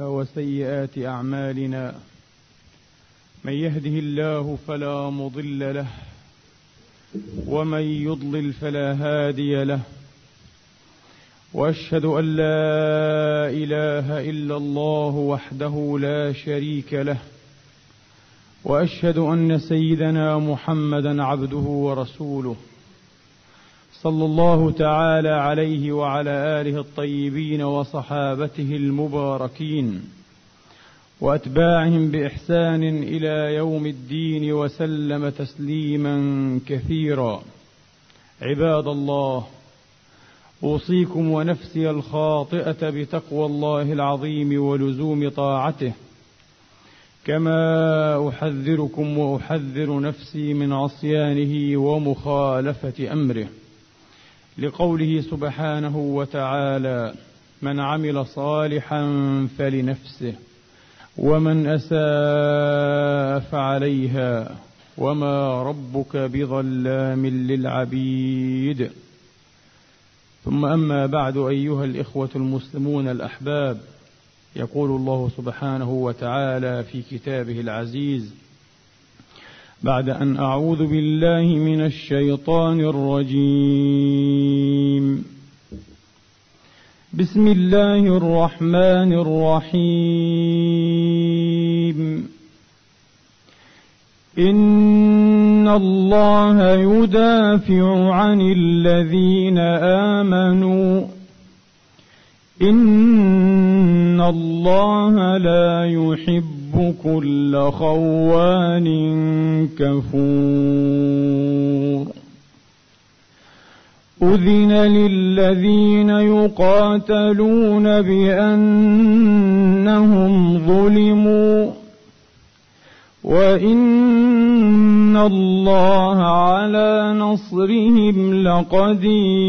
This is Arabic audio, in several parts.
وسيئات أعمالنا من يهده الله فلا مضل له ومن يضلل فلا هادي له وأشهد أن لا إله إلا الله وحده لا شريك له وأشهد أن سيدنا محمدا عبده ورسوله صلى الله تعالى عليه وعلى آله الطيبين وصحابته المباركين وأتباعهم بإحسان إلى يوم الدين وسلم تسليما كثيرا. عباد الله أوصيكم ونفسي الخاطئة بتقوى الله العظيم ولزوم طاعته. كما أحذركم وأحذر نفسي من عصيانه ومخالفة أمره. لقوله سبحانه وتعالى من عمل صالحا فلنفسه ومن أساء فعليها وما ربك بظلام للعبيد. ثم أما بعد أيها الإخوة المسلمون الأحباب يقول الله سبحانه وتعالى في كتابه العزيز بعد أن أعوذ بالله من الشيطان الرجيم. بسم الله الرحمن الرحيم. إن الله يدافع عن الذين آمنوا. إن الله لا يحب كل خوان كفور. أذن للذين يقاتلون بأنهم ظلموا وإن الله على نصرهم لقدير.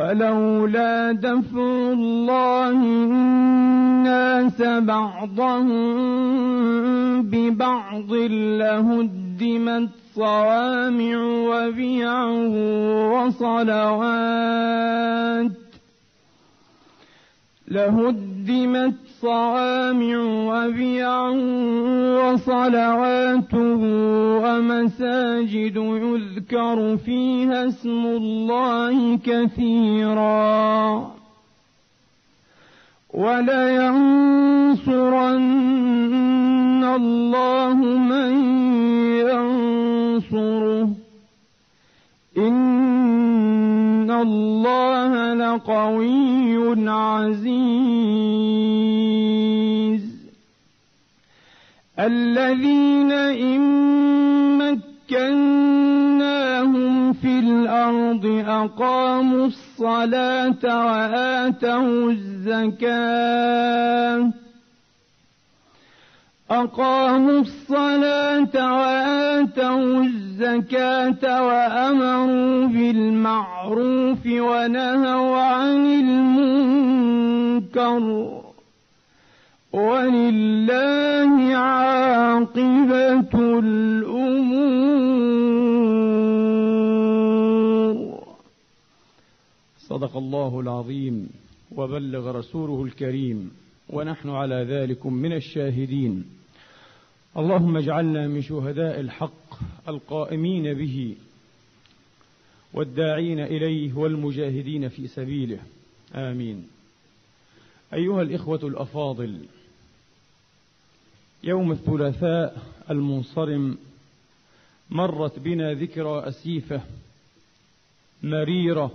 ولولا دفع الله الناس بعضهم ببعض لهدمت صوامع وبيع وصلوات لهدمت صوامع وبيع وصلوات ومساجد يذكر فيها اسم الله كثيرا. ولينصرن الله من ينصره. إن الله لقوي عزيز. الذين إن مكناهم في الأرض أقاموا الصلاة وآتوا الزكاة أقاموا الصلاة وآتوا الزكاة وأمروا بالمعروف ونهوا عن المنكر. ولله عاقبة الأمور. صدق الله العظيم وبلغ رسوله الكريم. ونحن على ذلك من الشاهدين. اللهم اجعلنا من شهداء الحق القائمين به والداعين إليه والمجاهدين في سبيله. آمين. أيها الإخوة الأفاضل يوم الثلاثاء المنصرم مرت بنا ذكرى أسيفة مريرة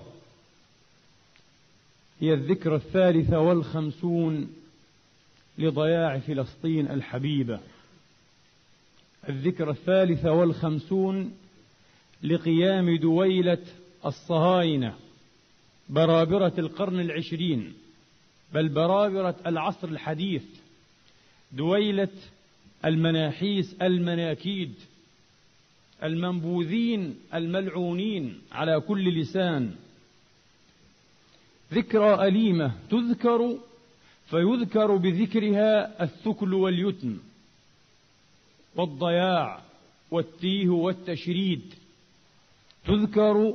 هي الذكرى الثالثة والخمسون لضياع فلسطين الحبيبة. الذكرى الثالثة والخمسون لقيام دويلة الصهاينة برابرة القرن العشرين بل برابرة العصر الحديث دويلة المناحيس المناكيد المنبوذين الملعونين على كل لسان. ذكرى أليمة تذكر فيذكر بذكرها الثكل واليتم. والضياع والتيه والتشريد تذكر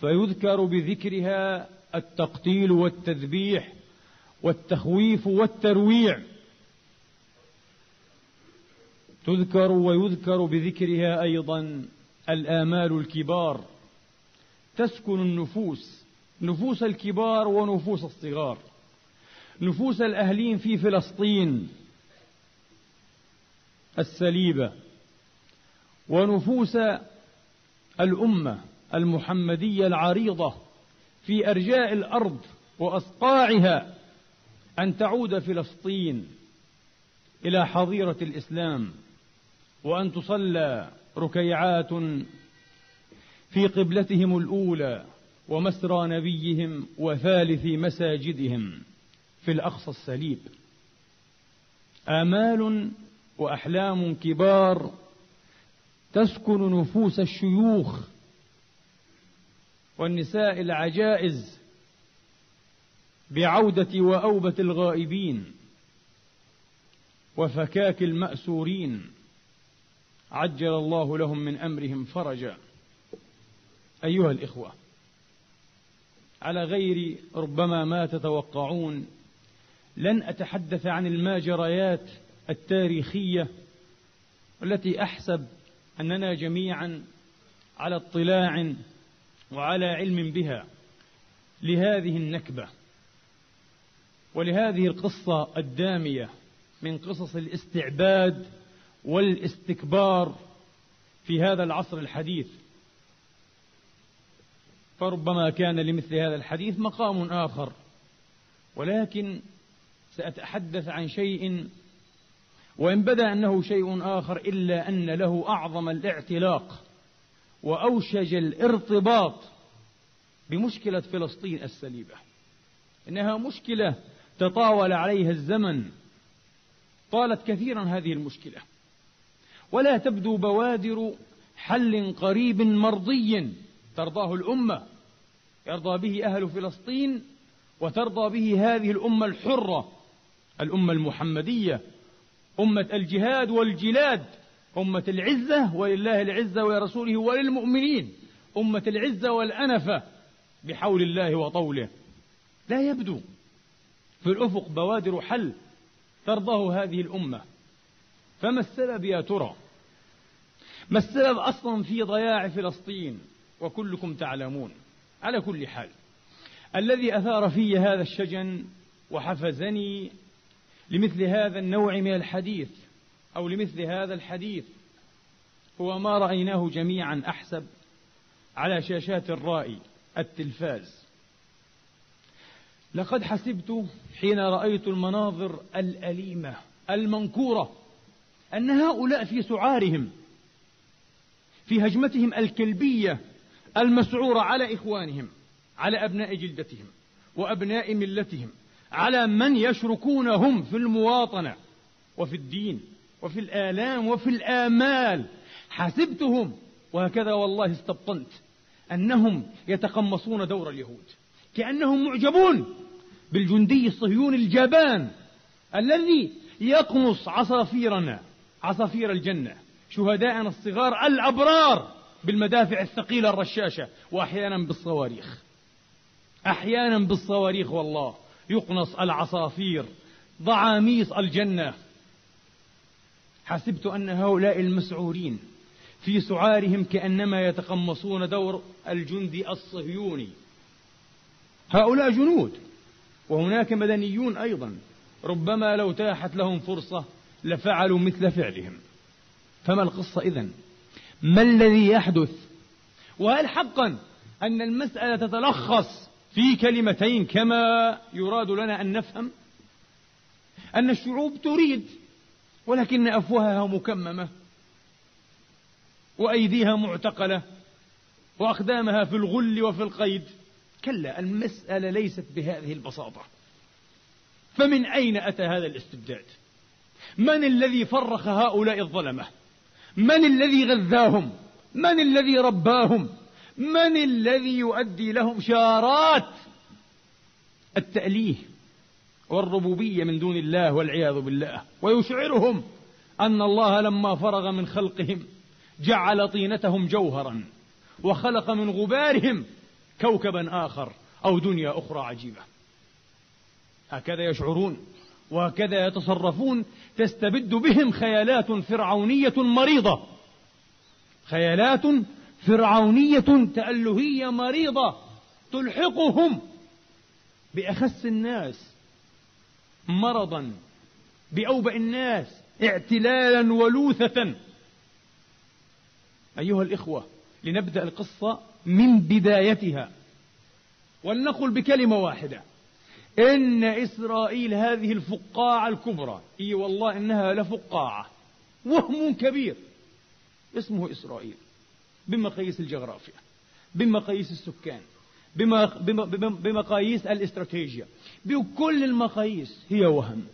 فيذكر بذكرها التقتيل والتذبيح والتخويف والترويع تذكر ويذكر بذكرها أيضا الآمال الكبار تسكن النفوس نفوس الكبار ونفوس الصغار نفوس الأهلين في فلسطين السليبة ونفوس الأمة المحمدية العريضة في أرجاء الأرض وأصقاعها أن تعود فلسطين إلى حظيرة الإسلام وأن تصلى ركيعات في قبلتهم الأولى ومسرى نبيهم وثالث مساجدهم في الأقصى السليب. آمال وأحلام كبار تسكن نفوس الشيوخ والنساء العجائز بعودة وأوبة الغائبين وفكاك المأسورين. عجل الله لهم من أمرهم فرجا. أيها الإخوة على غير ربما ما تتوقعون لن أتحدث عن الماجريات التاريخية التي أحسب أننا جميعا على اطلاع وعلى علم بها لهذه النكبة ولهذه القصة الدامية من قصص الاستعباد والاستكبار في هذا العصر الحديث. فربما كان لمثل هذا الحديث مقام آخر ولكن سأتحدث عن شيء وإن بدأ أنه شيء آخر إلا أن له أعظم الاعتلاق وأوشج الارتباط بمشكلة فلسطين السليبة. إنها مشكلة تطاول عليها الزمن. طالت كثيرا هذه المشكلة. ولا تبدو بوادر حل قريب مرضي ترضاه الأمة. يرضى به أهل فلسطين وترضى به هذه الأمة الحرة الأمة المحمدية. أمة الجهاد والجلاد أمة العزة ولله العزة ولرسوله وللمؤمنين أمة العزة والأنفة بحول الله وطوله. لا يبدو في الأفق بوادر حل ترضاه هذه الأمة. فما السبب يا ترى؟ ما السبب أصلا في ضياع فلسطين؟ وكلكم تعلمون. على كل حال الذي أثار في هذا الشجن وحفزني لمثل هذا النوع من الحديث أو لمثل هذا الحديث هو ما رأيناه جميعا أحسب على شاشات الرائي التلفاز. لقد حسبت حين رأيت المناظر الأليمة المنكورة أن هؤلاء في سعارهم في هجمتهم الكلبية المسعورة على إخوانهم على أبناء جلدتهم وأبناء ملتهم. على من يشركونهم في المواطنة وفي الدين وفي الآلام وفي الآمال. حسبتهم وهكذا والله استبطنت أنهم يتقمصون دور اليهود كأنهم معجبون بالجندي الصهيوني الجبان الذي يقمص عصافيرنا عصافير الجنة شهداءنا الصغار الأبرار بالمدافع الثقيلة الرشاشة وأحيانا بالصواريخ. أحيانا بالصواريخ والله. يقنص العصافير ضعاميص الجنة. حسبت أن هؤلاء المسعورين في سعارهم كأنما يتقمصون دور الجندي الصهيوني. هؤلاء جنود وهناك مدنيون أيضا. ربما لو تاحت لهم فرصة لفعلوا مثل فعلهم. فما القصة إذن؟ ما الذي يحدث؟ وهل حقا أن المسألة تتلخص في كلمتين كما يراد لنا أن نفهم أن الشعوب تريد ولكن أفواهها مكممة وأيديها معتقلة وأقدامها في الغل وفي القيد. كلا المسألة ليست بهذه البساطة. فمن أين أتى هذا الاستبداد؟ من الذي فرخ هؤلاء الظلمة؟ من الذي غذاهم؟ من الذي رباهم؟ من الذي يؤدي لهم شارات التأليه والربوبية من دون الله والعياذ بالله؟ ويشعرهم أن الله لما فرغ من خلقهم جعل طينتهم جوهرا وخلق من غبارهم كوكبا آخر أو دنيا أخرى عجيبة. هكذا يشعرون وهكذا يتصرفون تستبد بهم خيالات فرعونية مريضة. خيالات فرعونية تألهية مريضة تلحقهم بأخس الناس مرضا بأوبئ الناس اعتلالا ولوثة. أيها الإخوة لنبدأ القصة من بدايتها. ولنقل بكلمة واحدة. إن إسرائيل هذه الفقاعة الكبرى إي والله إنها لفقاعة وهم كبير اسمه إسرائيل. بمقاييس الجغرافيا بمقاييس السكان بمقاييس الاستراتيجية. بكل المقاييس هي وهم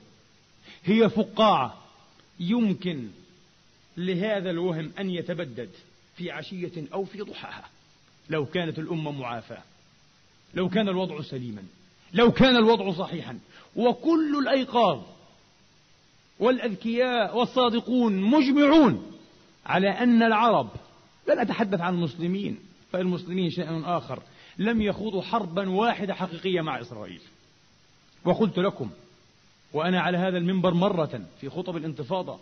هي فقاعة يمكن لهذا الوهم أن يتبدد في عشية أو في ضحاها. لو كانت الأمة معافاة لو كان الوضع سليما لو كان الوضع صحيحا وكل الأيقاظ والأذكياء والصادقون مجمعون على أن العرب لن أتحدث عن المسلمين فالمسلمين شيء آخر. لم يخوضوا حربا واحدة حقيقية مع إسرائيل. وقلت لكم وأنا على هذا المنبر مرة في خطب الانتفاضة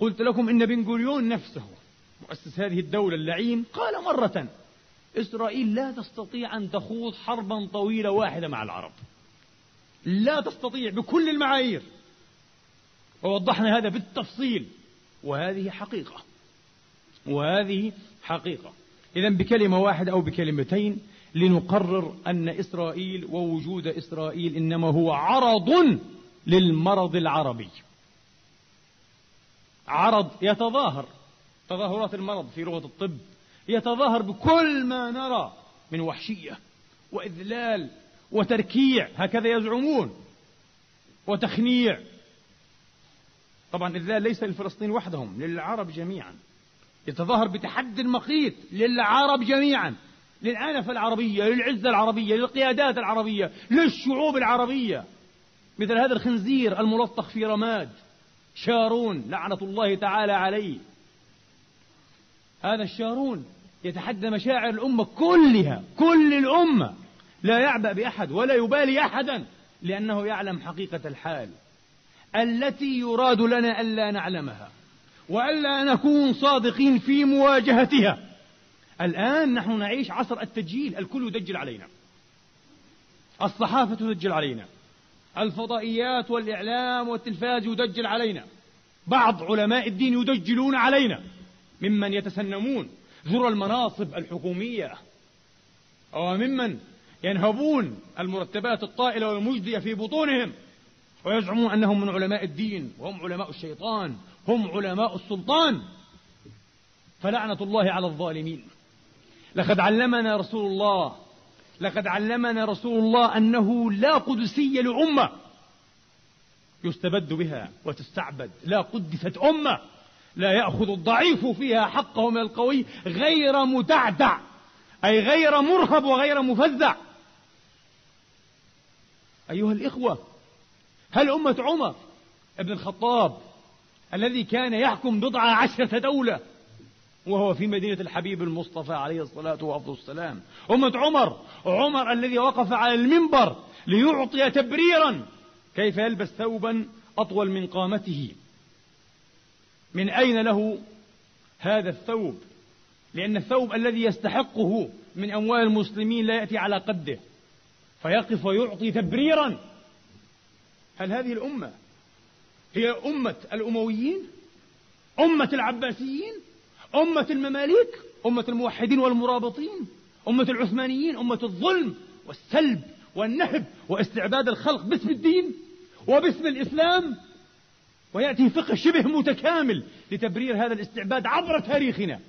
قلت لكم إن بن غوريون نفسه مؤسس هذه الدولة اللعين قال مرة إسرائيل لا تستطيع أن تخوض حربا طويلة واحدة مع العرب. لا تستطيع بكل المعايير. ووضحنا هذا بالتفصيل وهذه حقيقة. وهذه حقيقة. إذا بكلمة واحدة أو بكلمتين لنقرر أن إسرائيل ووجود إسرائيل إنما هو عرض للمرض العربي. عرض يتظاهر تظاهرات المرض في لغة الطب يتظاهر بكل ما نرى من وحشية وإذلال وتركيع هكذا يزعمون وتخنيع. طبعا إذلال ليس للفلسطين وحدهم للعرب جميعا. يتظاهر بتحدي مقيت للعرب جميعا للعنف العربية للعزة العربية للقيادات العربية للشعوب العربية. مثل هذا الخنزير الملطخ في رماد شارون لعنة الله تعالى عليه. هذا الشارون يتحدى مشاعر الأمة كلها كل الأمة. لا يعبأ بأحد ولا يبالي أحدا لأنه يعلم حقيقة الحال. التي يراد لنا ألا نعلمها. وألا نكون صادقين في مواجهتها. الآن نحن نعيش عصر التجيل الكل يدجل علينا. الصحافة تدجل علينا. الفضائيات والإعلام والتلفاز يدجل علينا. بعض علماء الدين يدجلون علينا. ممن يتسنمون ذر المناصب الحكومية. وممن ينهبون المرتبات الطائلة والمجدية في بطونهم. ويزعمون أنهم من علماء الدين وهم علماء الشيطان هم علماء السلطان. فلعنة الله على الظالمين. لقد علمنا رسول الله لقد علمنا رسول الله أنه لا قدسية لأمة. يستبد بها وتستعبد. لا قدست أمة. لا يأخذ الضعيف فيها حقه من القوي غير متعتع أي غير مرهب وغير مفزع. أيها الإخوة هل أمة عمر ابن الخطاب الذي كان يحكم بضع عشرة دولة وهو في مدينة الحبيب المصطفى عليه الصلاة والسلام. أمة عمر عمر الذي وقف على المنبر ليعطي تبريرا كيف يلبس ثوبا أطول من قامته. من أين له هذا الثوب؟ لأن الثوب الذي يستحقه من أموال المسلمين لا يأتي على قده فيقف ويعطي تبريرا. هل هذه الأمة هي أمة الأمويين أمة العباسيين أمة المماليك أمة الموحدين والمرابطين أمة العثمانيين أمة الظلم والسلب والنهب واستعباد الخلق باسم الدين وباسم الإسلام. ويأتي فقه شبه متكامل لتبرير هذا الاستعباد عبر تاريخنا.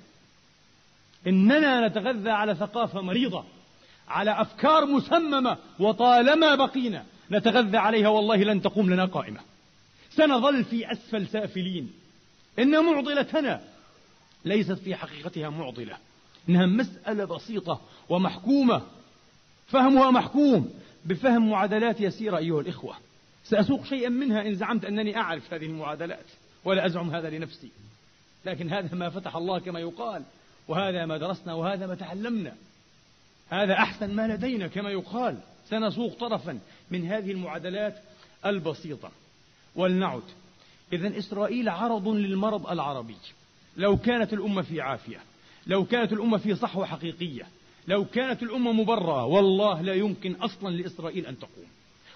إننا نتغذى على ثقافة مريضة على أفكار مسممة وطالما بقينا نتغذى عليها والله لن تقوم لنا قائمة. سنظل في أسفل سافلين. إن معضلتنا ليست في حقيقتها معضلة. إنها مسألة بسيطة ومحكومة. فهمها محكوم بفهم معادلات يسيرة أيها الإخوة. سأسوق شيئا منها إن زعمت أنني أعرف هذه المعادلات ولا أزعم هذا لنفسي. لكن هذا ما فتح الله كما يقال وهذا ما درسنا وهذا ما تعلمنا. هذا أحسن ما لدينا كما يقال. سنسوق طرفا من هذه المعادلات البسيطة. ولنعد. إذا إسرائيل عرض للمرض العربي. لو كانت الأمة في عافية لو كانت الأمة في صحوة حقيقية لو كانت الأمة مبرة والله لا يمكن أصلا لإسرائيل أن تقوم.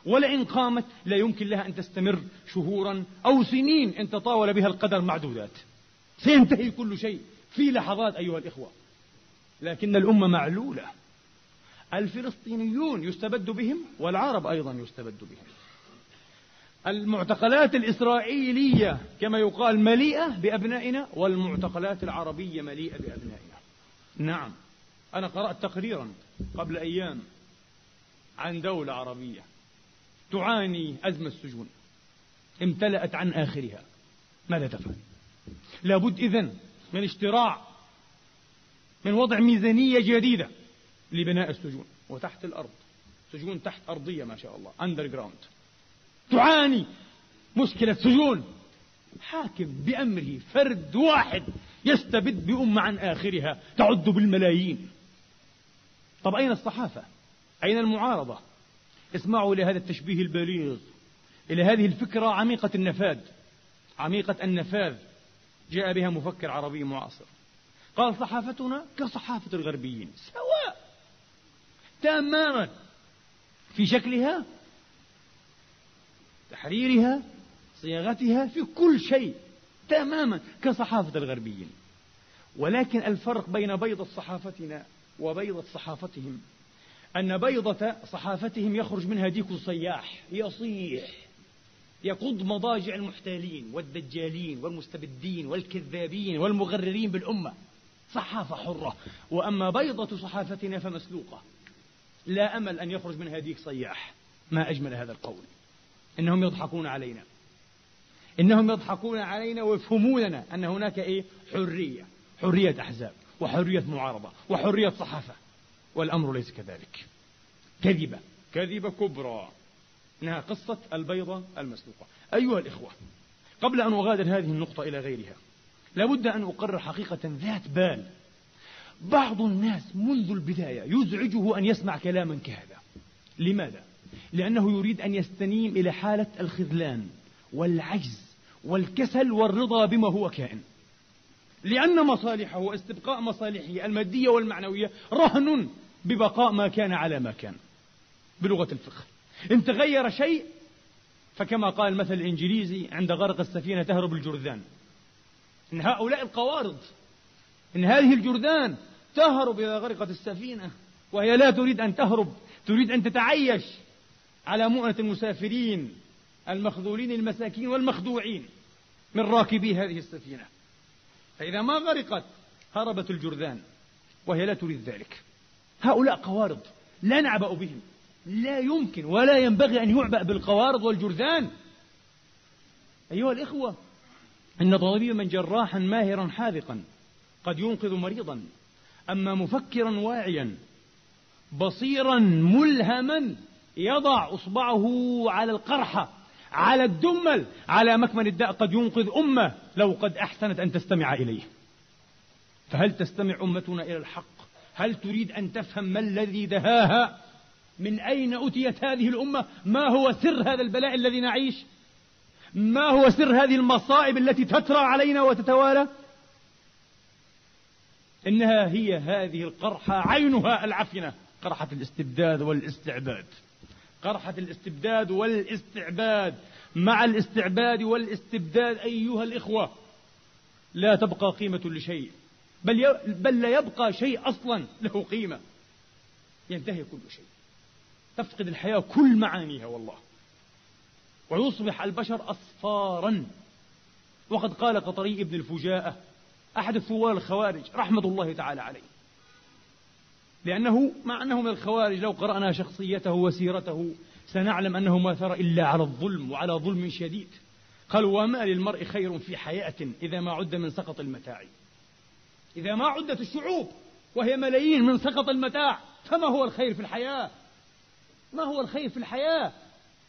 ولئن قامت لا يمكن لها أن تستمر شهورا أو سنين إن تطاول بها القدر معدودات. سينتهي كل شيء في لحظات أيها الإخوة. لكن الأمة معلولة. الفلسطينيون يستبد بهم والعرب أيضا يستبد بهم. المعتقلات الإسرائيلية كما يقال مليئة بأبنائنا والمعتقلات العربية مليئة بأبنائنا. نعم أنا قرأت تقريرا قبل أيام عن دولة عربية تعاني أزمة السجون امتلأت عن آخرها. ماذا تفعل؟ لابد إذن من اشتراع من وضع ميزانية جديدة لبناء السجون. وتحت الأرض سجون تحت أرضية ما شاء الله أندر جراوند تعاني مشكلة سجون. حاكم بأمره فرد واحد يستبد بأمة عن آخرها تعد بالملايين. طب أين الصحافة؟ أين المعارضة؟ اسمعوا لهذا التشبيه البليغ إلى هذه الفكرة عميقة النفاذ. عميقة النفاذ. جاء بها مفكر عربي معاصر. قال صحافتنا كصحافة الغربيين سواء تماما في شكلها تحريرها صياغتها في كل شيء تماما كصحافة الغربيين. ولكن الفرق بين بيضة صحافتنا وبيضة صحافتهم أن بيضة صحافتهم يخرج منها ديك صياح يصيح يقض مضاجع المحتالين والدجالين والمستبدين والكذابين والمغررين بالأمة. صحافة حرة. وأما بيضة صحافتنا فمسلوقة. لا أمل أن يخرج منها ديك صياح. ما أجمل هذا القول. إنهم يضحكون علينا. إنهم يضحكون علينا ويفهموننا أن هناك إيه؟ حرية حرية أحزاب وحرية معارضة وحرية صحافة والأمر ليس كذلك. كذبة كذبة كبرى. إنها قصة البيضة المسلوقة أيها الإخوة قبل أن أغادر هذه النقطة إلى غيرها لابد أن أقرر حقيقة ذات بال. بعض الناس منذ البداية يزعجه أن يسمع كلاما كهذا. لماذا؟ لأنه يريد أن يستنيم إلى حالة الخذلان والعجز والكسل والرضا بما هو كائن. لأن مصالحه واستبقاء مصالحه المادية والمعنوية رهن ببقاء ما كان على ما كان بلغة الفقه. إن تغير شيء فكما قال المثل الإنجليزي عند غرق السفينة تهرب الجرذان. إن هؤلاء القوارض إن هذه الجرذان تهرب إذا غرقت السفينة وهي لا تريد أن تهرب تريد أن تتعيش. على مؤنة المسافرين المخذولين المساكين والمخدوعين من راكبي هذه السفينة. فإذا ما غرقت هربت الجرذان وهي لا تريد ذلك. هؤلاء قوارض لا نعبأ بهم. لا يمكن ولا ينبغي أن يعبأ بالقوارض والجرذان. أيها الإخوة إن طبيبا جراحا ماهرا حاذقا قد ينقذ مريضا. أما مفكرا واعيا بصيرا ملهما يضع إصبعه على القرحة على الدمل على مكمن الداء قد ينقذ أمة لو قد أحسنت أن تستمع إليه. فهل تستمع أمتنا إلى الحق؟ هل تريد أن تفهم ما الذي دهاها؟ من أين أتيت هذه الأمة؟ ما هو سر هذا البلاء الذي نعيش؟ ما هو سر هذه المصائب التي تترى علينا وتتوالى؟ إنها هي هذه القرحة عينها العفنة قرحة الاستبداد والإستعباد. قرحة الاستبداد والاستعباد. مع الاستعباد والاستبداد أيها الإخوة لا تبقى قيمة لشيء بل, بل لا يبقى شيء أصلا له قيمة. ينتهي كل شيء. تفقد الحياة كل معانيها والله. ويصبح البشر أصفارا. وقد قال قطري ابن الفجاءة أحد الثوار الخوارج رحمة الله تعالى عليه لأنه مع أنه من الخوارج لو قرأنا شخصيته وسيرته سنعلم أنه ما ثر إلا على الظلم وعلى ظلم شديد. قال وما للمرء خير في حياة إذا ما عد من سقط المتاع. إذا ما عدت الشعوب وهي ملايين من سقط المتاع فما هو الخير في الحياة؟ ما هو الخير في الحياة؟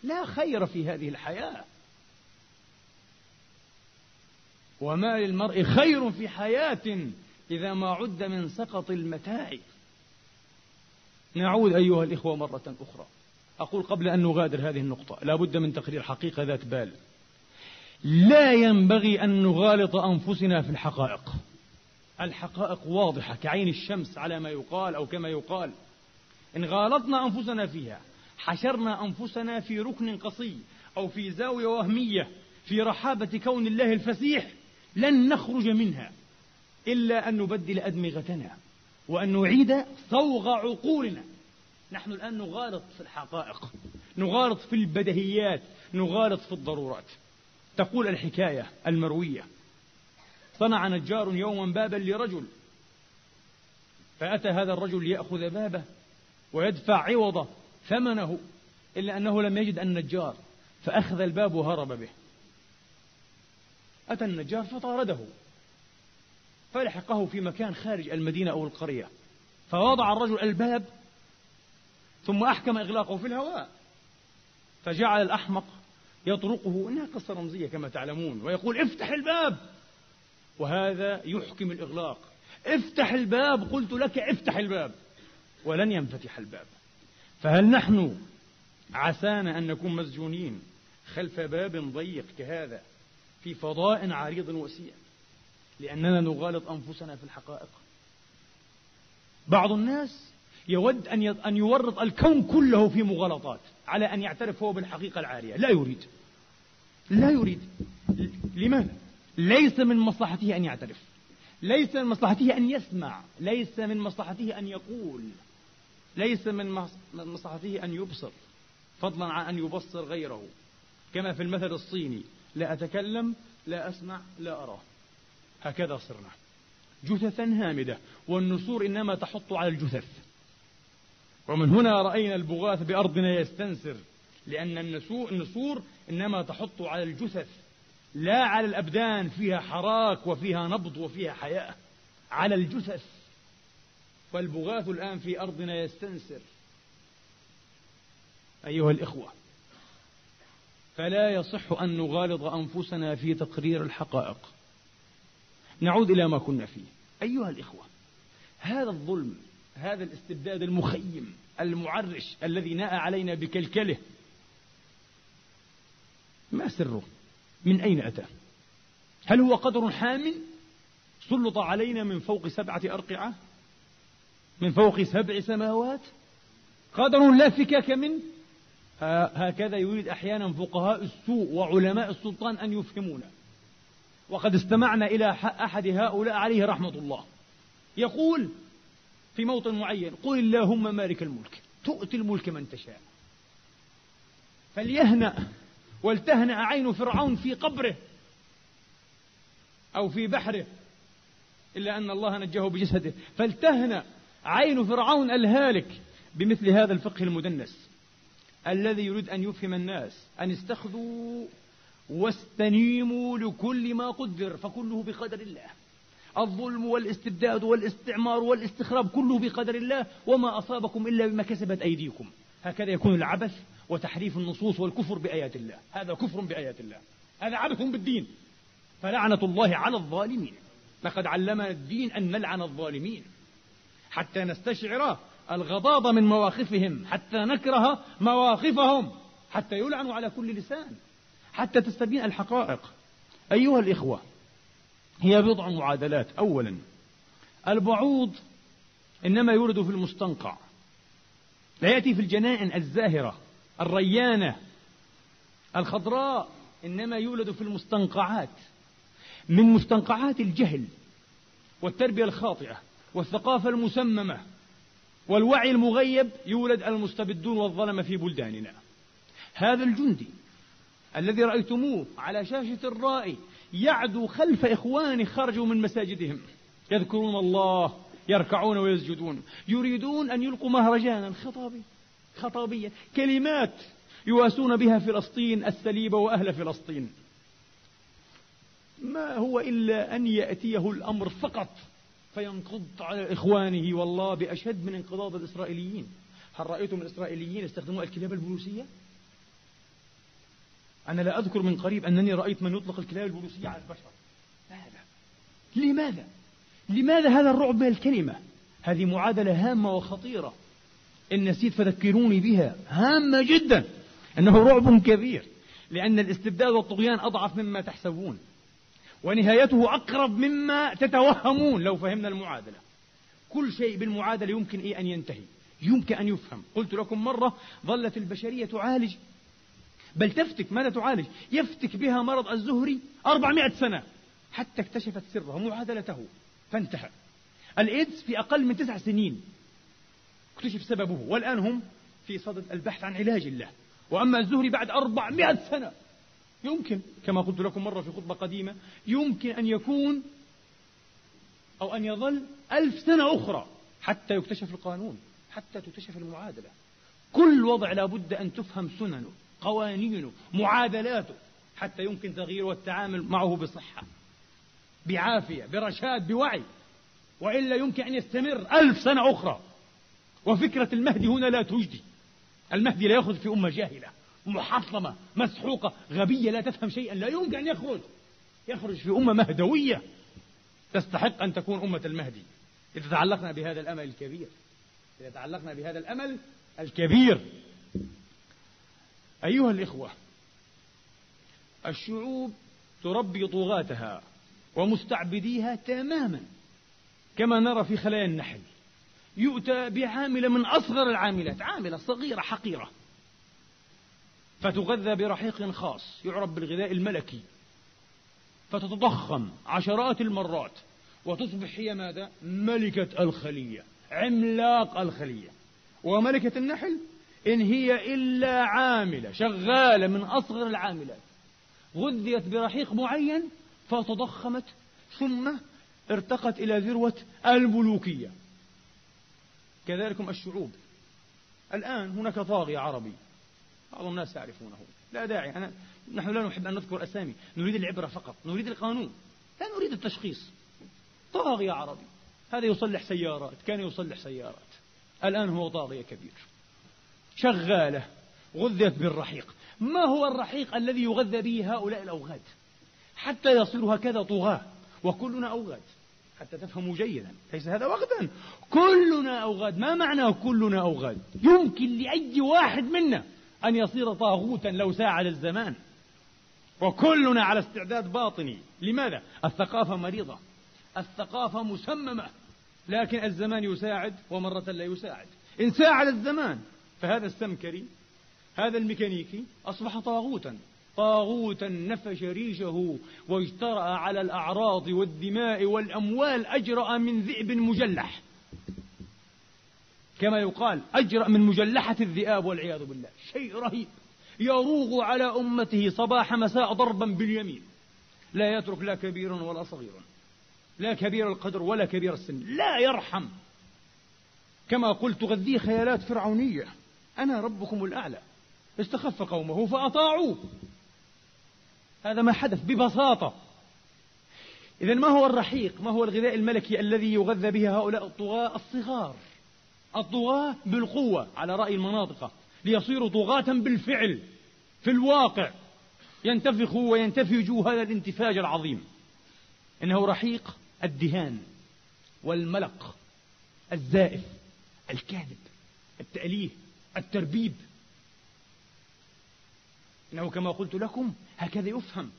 لا خير في هذه الحياة. وما للمرء خير في حياة إذا ما عد من سقط المتاع. نعود أيها الإخوة مرة أخرى. أقول قبل أن نغادر هذه النقطة لا بد من تقرير حقيقة ذات بال. لا ينبغي أن نغالط أنفسنا في الحقائق. الحقائق واضحة كعين الشمس على ما يقال أو كما يقال. إن غالطنا أنفسنا فيها حشرنا أنفسنا في ركن قصي أو في زاوية وهمية في رحابة كون الله الفسيح لن نخرج منها إلا أن نبدل أدمغتنا. وأن نعيد صوغ عقولنا. نحن الآن نغالط في الحقائق نغالط في البدهيات نغالط في الضرورات. تقول الحكاية المروية. صنع نجار يوما بابا لرجل فأتى هذا الرجل ليأخذ بابه ويدفع عوضه ثمنه إلا أنه لم يجد النجار فأخذ الباب وهرب به. أتى النجار فطارده. فلحقه في مكان خارج المدينة أو القرية. فوضع الرجل الباب ثم أحكم إغلاقه في الهواء. فجعل الأحمق يطرقه إنها قصة رمزية كما تعلمون ويقول افتح الباب. وهذا يحكم الإغلاق. افتح الباب قلت لك افتح الباب. ولن ينفتح الباب. فهل نحن عسانا أن نكون مسجونين خلف باب ضيق كهذا في فضاء عريض وسيع؟ لأننا نغالط أنفسنا في الحقائق. بعض الناس يود أن أن يورط الكون كله في مغالطات على أن يعترف هو بالحقيقة العارية. لا يريد. لا يريد. لماذا؟ ليس من مصلحته أن يعترف. ليس من مصلحته أن يسمع. ليس من مصلحته أن يقول. ليس من مصلحته أن يبصر. فضلا عن أن يبصر غيره. كما في المثل الصيني. لا أتكلم لا أسمع لا أراه. هكذا صرنا. جثثا هامدة والنسور إنما تحط على الجثث. ومن هنا رأينا البغاث بأرضنا يستنسر لأن النسور إنما تحط على الجثث لا على الأبدان فيها حراك وفيها نبض وفيها حياة على الجثث. والبغاث الآن في أرضنا يستنسر. أيها الإخوة فلا يصح أن نغالط أنفسنا في تقرير الحقائق. نعود إلى ما كنا فيه. أيها الإخوة هذا الظلم هذا الاستبداد المخيم المعرش الذي ناء علينا بكلكله ما سره؟ من أين أتى؟ هل هو قدر حام سلط علينا من فوق سبعة أرقعة؟ من فوق سبع سماوات؟ قدر لا فكاك منه؟ هكذا يريد أحيانا فقهاء السوء وعلماء السلطان أن يفهمونا. وقد استمعنا إلى أحد هؤلاء عليه رحمة الله. يقول في موطن معين قل اللهم مالك الملك تؤتي الملك من تشاء. فليهنأ ولتهنأ عين فرعون في قبره أو في بحره إلا أن الله نجاه بجسده. فلتهنأ عين فرعون الهالك بمثل هذا الفقه المدنس الذي يريد أن يفهم الناس أن استخذوا واستنيموا لكل ما قدر فكله بقدر الله. الظلم والاستبداد والاستعمار والاستخراب كله بقدر الله وما أصابكم إلا بما كسبت أيديكم. هكذا يكون العبث وتحريف النصوص والكفر بآيات الله. هذا كفر بآيات الله. هذا عبث بالدين. فلعنة الله على الظالمين. لقد علمنا الدين أن نلعن الظالمين. حتى نستشعر الغضاض من مواقفهم حتى نكره مواقفهم حتى يلعنوا على كل لسان. حتى تستبين الحقائق. أيها الإخوة هي بضع معادلات. أولا البعوض إنما يولد في المستنقع. لا يأتي في الجنائن الزاهرة الريانة الخضراء إنما يولد في المستنقعات. من مستنقعات الجهل والتربية الخاطئة والثقافة المسممة والوعي المغيب يولد المستبدون والظلمة في بلداننا. هذا الجندي الذي رأيتموه على شاشة الرائي يعدو خلف إخوانه خرجوا من مساجدهم. يذكرون الله يركعون ويسجدون. يريدون أن يلقوا مهرجانا خطابي خطابيا كلمات يواسون بها فلسطين السليبة وأهل فلسطين. ما هو إلا أن يأتيه الأمر فقط فينقض على إخوانه والله بأشد من انقضاض الإسرائيليين. هل رأيتم الإسرائيليين يستخدمون الكلاب البوليسية؟ أنا لا أذكر من قريب أنني رأيت من يطلق الكلاب البوليسية على البشر. ماذا؟ لماذا؟ لماذا هذا الرعب من الكلمة؟ هذه معادلة هامة وخطيرة. إن نسيت فذكروني بها. هامة جدا. أنه رعب كبير. لأن الاستبداد والطغيان أضعف مما تحسبون. ونهايته أقرب مما تتوهمون. لو فهمنا المعادلة. كل شيء بالمعادلة يمكن إيه أن ينتهي. يمكن أن يفهم. قلت لكم مرة ظلت البشرية تعالج بل تفتك ماذا تعالج؟ يفتك بها مرض الزهري أربعمائة سنة. حتى اكتشفت سره معادلته. فانتهى. الإيدز في أقل من تسع سنين. اكتشف سببه. والآن هم في صدد البحث عن علاج له. وأما الزهري بعد أربعمائة سنة. يمكن كما قلت لكم مرة في خطبة قديمة يمكن أن يكون أو أن يظل ألف سنة أخرى حتى يكتشف القانون حتى تكتشف المعادلة. كل وضع لابد أن تفهم سننه. قوانينه معادلاته حتى يمكن تغييره والتعامل معه بصحة بعافية برشاد بوعي. وإلا يمكن أن يستمر ألف سنة أخرى. وفكرة المهدي هنا لا تجدي. المهدي لا يخرج في أمة جاهلة محطمة مسحوقة غبية لا تفهم شيئا لا يمكن أن يخرج. يخرج في أمة مهدوية. تستحق أن تكون أمة المهدي. إذا تعلقنا بهذا الأمل الكبير. إذا تعلقنا بهذا الأمل الكبير. أيها الإخوة الشعوب تربي طغاتها ومستعبديها تماما كما نرى في خلايا النحل. يؤتى بعاملة من أصغر العاملات عاملة صغيرة حقيرة. فتغذى برحيق خاص يعرف بالغذاء الملكي. فتتضخم عشرات المرات وتصبح هي ماذا؟ ملكة الخلية عملاق الخلية. وملكة النحل إن هي إلا عاملة شغالة من أصغر العاملات غذيت برحيق معين فتضخمت ثم ارتقت إلى ذروة الملوكية كذلكم الشعوب. الآن هناك طاغية عربي بعض الناس يعرفونه. لا داعي أنا نحن لا نحب أن نذكر أسامي. نريد العبرة فقط نريد القانون لا نريد التشخيص. طاغية عربي. هذا يصلح سيارات كان يصلح سيارات. الآن هو طاغية كبير. شغالة غذيت بالرحيق. ما هو الرحيق الذي يغذى به هؤلاء الأوغاد؟ حتى يصيروا هكذا طغاة وكلنا أوغاد. حتى تفهموا جيدا ليس هذا وغدا كلنا أوغاد. ما معنى كلنا أوغاد؟ يمكن لأي واحد منا أن يصير طاغوتا لو ساعد الزمان. وكلنا على استعداد باطني. لماذا؟ الثقافة مريضة. الثقافة مسممة. لكن الزمان يساعد ومرة لا يساعد. إن ساعد الزمان فهذا السمكري هذا الميكانيكي أصبح طاغوتا طاغوتا نفش ريشه واجترأ على الأعراض والدماء والأموال أجرأ من ذئب مجلح. كما يقال أجرأ من مجلحة الذئاب والعياذ بالله. شيء رهيب. يروغ على أمته صباح مساء ضربا باليمين. لا يترك لا كبير ولا صغير لا كبير القدر ولا كبير السن. لا يرحم. كما قلت تغذيه خيالات فرعونية. أنا ربكم الأعلى. استخف قومه فأطاعوه. هذا ما حدث ببساطة. إذا ما هو الرحيق؟ ما هو الغذاء الملكي الذي يغذى به هؤلاء الطغاة الصغار؟ الطغاة بالقوة على رأي المناطق ليصيروا طغاة بالفعل في الواقع. ينتفخوا وينتفجوا هذا الانتفاج العظيم. إنه رحيق الدهان والملق الزائف الكاذب التأليه. التربيب. إنه كما قلت لكم هكذا يفهم.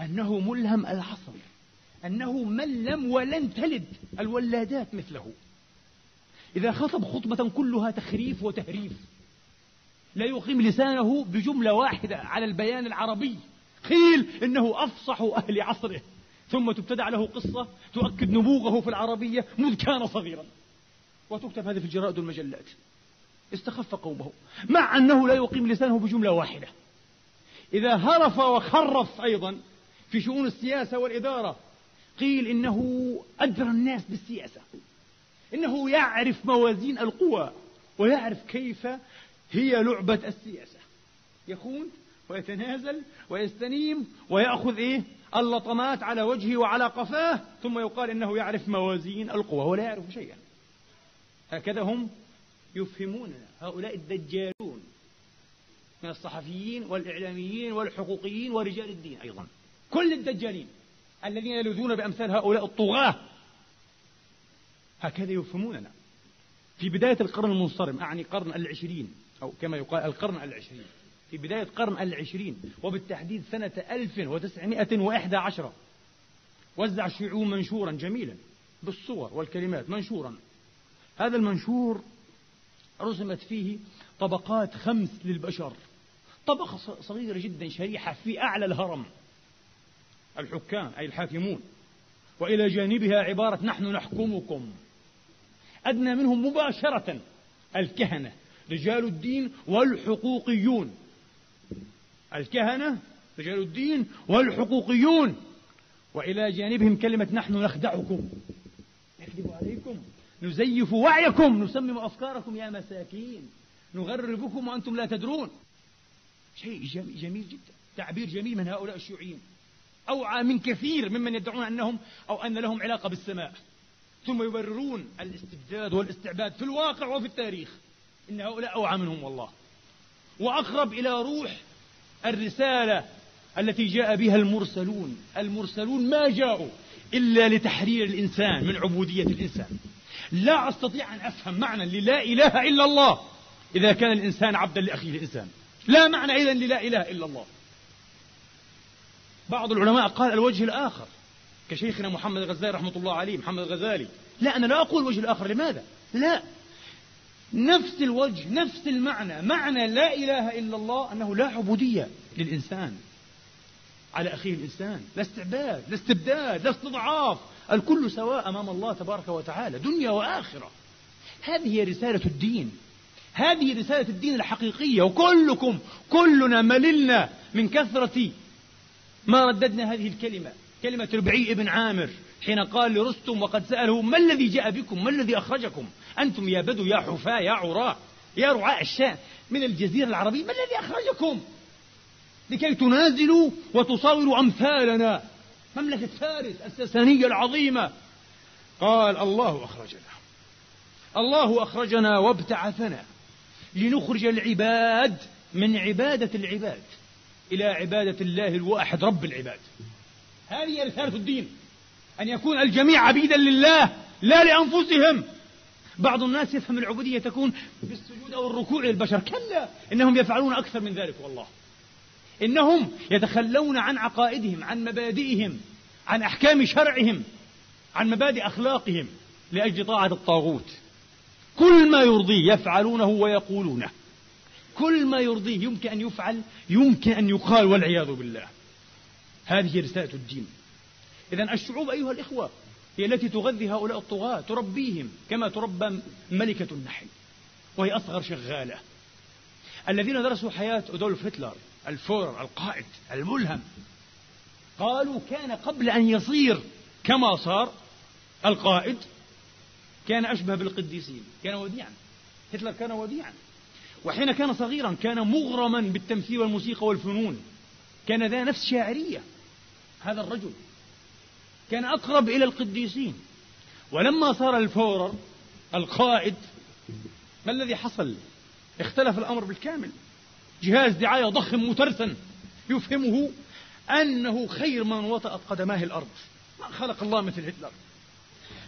أنه ملهم العصر. أنه من لم ولن تلد الولادات مثله. إذا خطب خطبة كلها تخريف وتهريف. لا يقيم لسانه بجملة واحدة على البيان العربي. قيل إنه أفصح أهل عصره. ثم تبتدع له قصة تؤكد نبوغه في العربية مذ كان صغيرا. وتكتب هذه في الجرائد والمجلات. استخف قومه مع أنه لا يقيم لسانه بجملة واحدة. إذا هرف وخرف أيضا في شؤون السياسة والإدارة قيل إنه أدرى الناس بالسياسة. إنه يعرف موازين القوى ويعرف كيف هي لعبة السياسة. يخون ويتنازل ويستنيم ويأخذ إيه؟ اللطمات على وجهه وعلى قفاه ثم يقال إنه يعرف موازين القوى ولا يعرف شيئا. هكذا هم يفهموننا هؤلاء الدجالون من الصحفيين والإعلاميين والحقوقيين ورجال الدين أيضا. كل الدجالين الذين يلوذون بأمثال هؤلاء الطغاة هكذا يفهموننا. في بداية القرن المنصرم أعني قرن العشرين أو كما يقال القرن العشرين. في بداية قرن العشرين وبالتحديد سنة 1911 وزع الشيوعيون منشورا جميلا بالصور والكلمات منشورا. هذا المنشور رسمت فيه طبقات خمس للبشر. طبقة صغيرة جدا شريحة في أعلى الهرم. الحكام أي الحاكمون. وإلى جانبها عبارة نحن نحكمكم. أدنى منهم مباشرة الكهنة رجال الدين والحقوقيون. الكهنة رجال الدين والحقوقيون. وإلى جانبهم كلمة نحن نخدعكم. نكذب عليكم. نزيف وعيكم نسمم أفكاركم يا مساكين. نغربكم وأنتم لا تدرون. شيء جميل جدا. تعبير جميل من هؤلاء الشيوعيين. أوعى من كثير ممن يدعون أنهم أو أن لهم علاقة بالسماء. ثم يبررون الاستبداد والاستعباد في الواقع وفي التاريخ. إن هؤلاء أوعى منهم والله. وأقرب إلى روح الرسالة التي جاء بها المرسلون. المرسلون ما جاءوا إلا لتحرير الإنسان من عبودية الإنسان. لا أستطيع أن أفهم معنى للا إله إلا الله. إذا كان الإنسان عبدا لأخيه الإنسان. لا معنى إذا للا إله إلا الله. بعض العلماء قال الوجه الآخر. كشيخنا محمد الغزالي رحمة الله عليه محمد الغزالي. لا أنا لا أقول الوجه الآخر. لماذا؟ لا. نفس الوجه نفس المعنى. معنى لا إله إلا الله أنه لا عبودية للإنسان. على أخيه الإنسان. لا استعباد لا استبداد لا استضعاف. الكل سواء أمام الله تبارك وتعالى دنيا وآخرة. هذه هي رسالة الدين. هذه رسالة الدين الحقيقية وكلكم كلنا مللنا من كثرة ما رددنا هذه الكلمة. كلمة ربعي ابن عامر حين قال لرستم وقد سأله ما الذي جاء بكم؟ ما الذي أخرجكم؟ أنتم يا بدو يا حفاة يا عراة يا رعاء الشام من الجزيرة العربية ما الذي أخرجكم؟ لكي تنازلوا وتصاوروا أمثالنا. مملكة فارس الساسانية العظيمة. قال الله أخرجنا. الله أخرجنا وابتعثنا لنخرج العباد من عبادة العباد إلى عبادة الله الواحد رب العباد. هذه رسالة الدين أن يكون الجميع عبيدا لله لا لأنفسهم. بعض الناس يفهم العبودية تكون بالسجود أو الركوع للبشر كلا إنهم يفعلون أكثر من ذلك والله. إنهم يتخلون عن عقائدهم عن مبادئهم عن أحكام شرعهم عن مبادئ أخلاقهم لأجل طاعة الطاغوت. كل ما يرضيه يفعلونه ويقولونه. كل ما يرضيه يمكن أن يفعل يمكن أن يقال والعياذ بالله. هذه رسالة الدين. إذا الشعوب أيها الإخوة هي التي تغذي هؤلاء الطغاة تربيهم كما تربى ملكة النحل وهي أصغر شغالة. الذين درسوا حياة أدولف هتلر الفورر القائد الملهم. قالوا كان قبل أن يصير. كما صار القائد كان أشبه بالقديسين كان وديعا. هتلر كان وديعا. وحين كان صغيرا كان مغرما بالتمثيل والموسيقى والفنون. كان ذا نفس شاعرية هذا الرجل. كان أقرب إلى القديسين. ولما صار الـ Führer القائد ما الذي حصل؟ اختلف الأمر بالكامل. جهاز دعاية ضخم متمرس يفهمه أنه خير من وطأت قدماه الأرض. ما خلق الله مثل هتلر.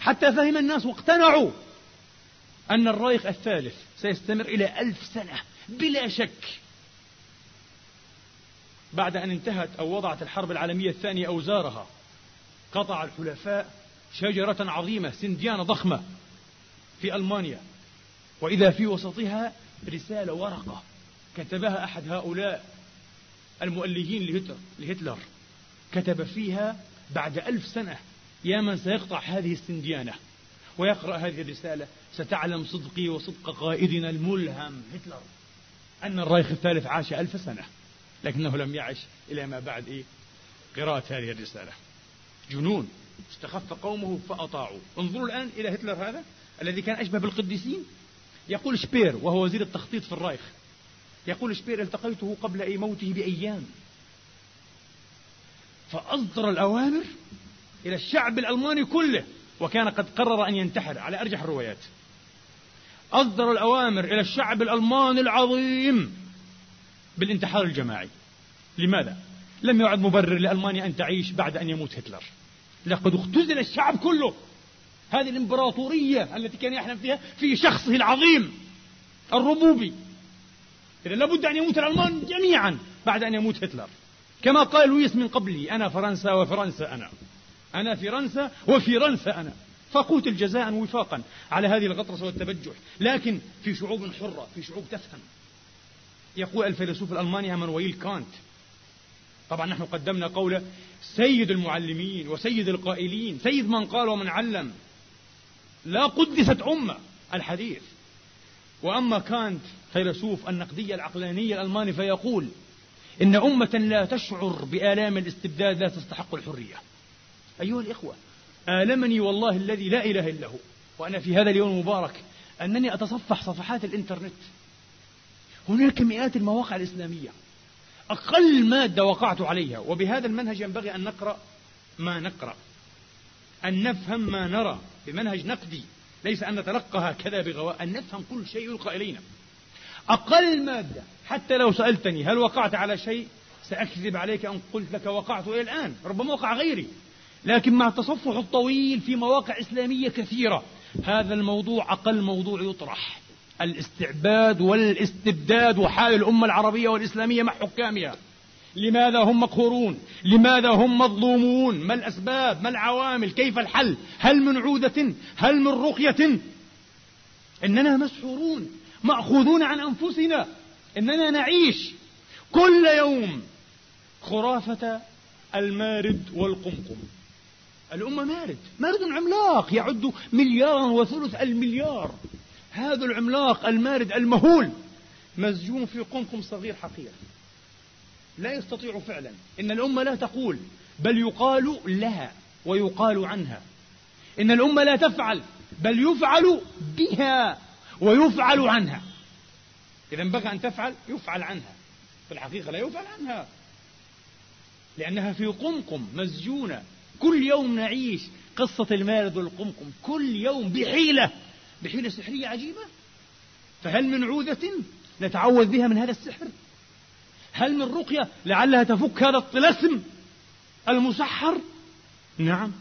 حتى فهم الناس واقتنعوا أن الرايخ الثالث سيستمر إلى ألف سنة بلا شك. بعد أن انتهت أو وضعت الحرب العالمية الثانية أوزارها قطع الحلفاء شجرة عظيمة سنديانة ضخمة في ألمانيا. وإذا في وسطها رسالة ورقة. كتبها أحد هؤلاء المؤلهين لهتلر, كتب فيها بعد ألف سنة. يا من سيقطع هذه السنديانة ويقرأ هذه الرسالة ستعلم صدقي وصدق قائدنا الملهم هتلر أن الرايخ الثالث عاش ألف سنة لكنه لم يعش إلى ما بعد إيه قراءة هذه الرسالة. جنون. استخف قومه فأطاعوا. انظروا الآن إلى هتلر هذا الذي كان أشبه بالقديسين. يقول شبير وهو وزير التخطيط في الرايخ يقول شبير التقيته قبل موته بأيام. فأصدر الأوامر إلى الشعب الألماني كله وكان قد قرر أن ينتحر. على أرجح الروايات. أصدر الأوامر إلى الشعب الألماني العظيم بالانتحار الجماعي. لماذا؟ لم يعد مبرر لألمانيا أن تعيش بعد أن يموت هتلر. لقد اختزل الشعب كله. هذه الإمبراطورية التي كان يحلم فيها في شخصه العظيم الربوبي. إذا لابد أن يموت الألمان جميعا بعد أن يموت هتلر. كما قال لويس من قبلي أنا فرنسا وفرنسا أنا. أنا فرنسا وفرنسا أنا. فقوتل جزاء وفاقا على هذه الغطرسة والتبجح. لكن في شعوب حرة في شعوب تفهم. يقول الفيلسوف الألماني مانويل كانت. طبعا نحن قدمنا قول سيد المعلمين وسيد القائلين سيد من قال ومن علم. لا قدست أمة الحديث. وأما كانت فيلسوف النقدية العقلانية الألماني فيقول إن أمة لا تشعر بآلام الاستبداد لا تستحق الحرية. أيها الإخوة آلمني والله الذي لا إله إلا هو. وأنا في هذا اليوم المبارك أنني أتصفح صفحات الإنترنت. هناك مئات المواقع الإسلامية. أقل مادة وقعت عليها. وبهذا المنهج ينبغي أن نقرأ ما نقرأ. أن نفهم ما نرى. بمنهج نقدي. ليس أن نتلقى هكذا بغواء أن نفهم كل شيء يلقى إلينا. أقل مادة حتى لو سألتني هل وقعت على شيء سأكذب عليك أن قلت لك وقعت إلى الآن. ربما وقع غيري. لكن مع التصفح الطويل في مواقع إسلامية كثيرة هذا الموضوع أقل موضوع يطرح. الاستعباد والاستبداد وحال الأمة العربية والإسلامية مع حكامها. لماذا هم مقهورون؟ لماذا هم مظلومون؟ ما الأسباب؟ ما العوامل؟ كيف الحل؟ هل من عودة؟ هل من رقية؟ إننا مسحورون. مأخوذون عن أنفسنا إننا نعيش كل يوم خرافة المارد والقمقم. الأمة مارد مارد عملاق يعد مليارا وثلث المليار. هذا العملاق المارد المهول مسجون في قمقم صغير حقير. لا يستطيع فعلا. إن الأمة لا تقول بل يقال لها ويقال عنها. إن الأمة لا تفعل بل يفعل بها. ويفعل عنها. إذا بغى أن تفعل يفعل عنها. في الحقيقة لا يفعل عنها. لأنها في قمقم مسجونة. كل يوم نعيش قصة المارد والقمقم كل يوم بحيلة. بحيلة سحرية عجيبة. فهل من عودة نتعوذ بها من هذا السحر؟ هل من رقية لعلها تفك هذا الطلسم المسحر؟ نعم.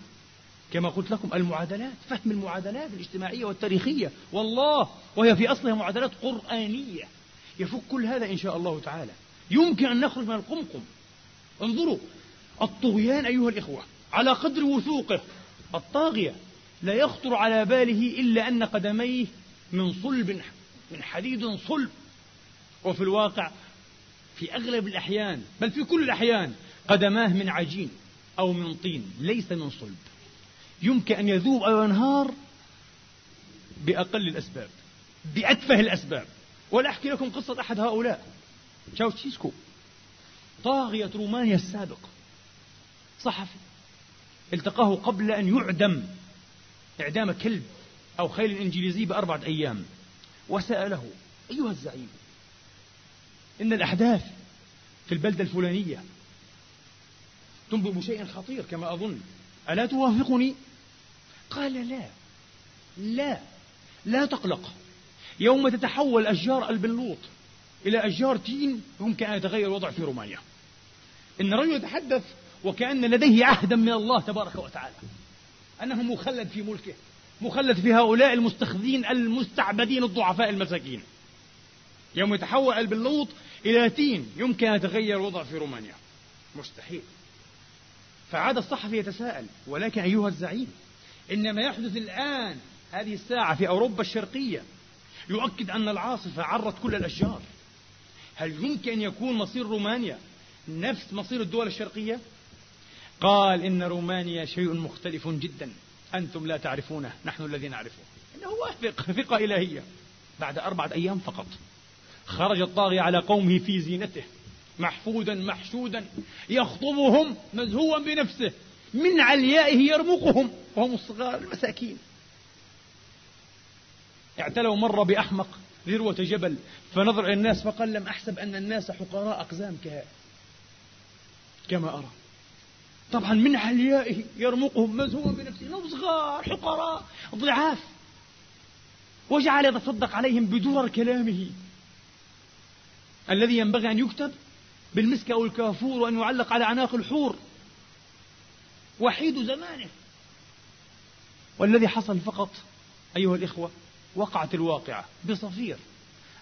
كما قلت لكم المعادلات فهم المعادلات الاجتماعية والتاريخية. والله وهي في أصلها معادلات قرآنية. يفك كل هذا إن شاء الله تعالى. يمكن أن نخرج من القمقم. انظروا الطغيان أيها الإخوة على قدر وثوقه الطاغية لا يخطر على باله إلا أن قدميه من صلب من حديد صلب. وفي الواقع في أغلب الأحيان بل في كل الأحيان قدماه من عجين أو من طين ليس من صلب. يمكن أن يذوب أو ينهار بأقل الأسباب بأتفه الأسباب. ولا أحكي لكم قصة أحد هؤلاء. تشاوتشيسكو طاغية رومانيا السابق. صحفي. التقاه قبل أن يعدم إعدام كلب أو خيل إنجليزي بأربعة أيام. وسأله أيها الزعيم إن الأحداث في البلدة الفلانية تنبئ بشيء خطير كما أظن. ألا توافقني؟ قال لا. لا. لا تقلق. يوم تتحول أشجار البنلوط إلى أشجار تين يمكن أن يتغير الوضع في رومانيا. إن الرجل يتحدث وكأن لديه عهدا من الله تبارك وتعالى. أنه مخلد في ملكه مخلد في هؤلاء المستخذين المستعبدين الضعفاء المساكين. يوم يتحول البلوط إلى تين يمكن أن يتغير الوضع في رومانيا. مستحيل. فعاد الصحفي يتساءل ولكن أيها الزعيم إن ما يحدث الآن هذه الساعة في أوروبا الشرقية. يؤكد أن العاصفة عرت كل الأشجار. هل يمكن أن يكون مصير رومانيا نفس مصير الدول الشرقية؟ قال إن رومانيا شيء مختلف جدا. أنتم لا تعرفونه نحن الذي نعرفه. إنه واثق ثقة إلهية. بعد أربعة أيام فقط خرج الطاغية على قومه في زينته محفودا محشودا يخطبهم مزهوا بنفسه. من عليائه يرمقهم وهم الصغار المساكين. اعتلوا مرة بأحمق ذروة جبل فنظر إلى الناس فقال لم أحسب أن الناس حقراء أقزام كما أرى. طبعا من عليائه يرمقهم مزهوما بنفسه انهم صغار حقراء ضعاف. وجعل يتصدق عليهم بدرر كلامه. الذي ينبغي أن يكتب بالمسك أو الكافور وأن يعلق على عناق الحور. وحيد زمانه. والذي حصل فقط أيها الإخوة وقعت الواقعة بصفير.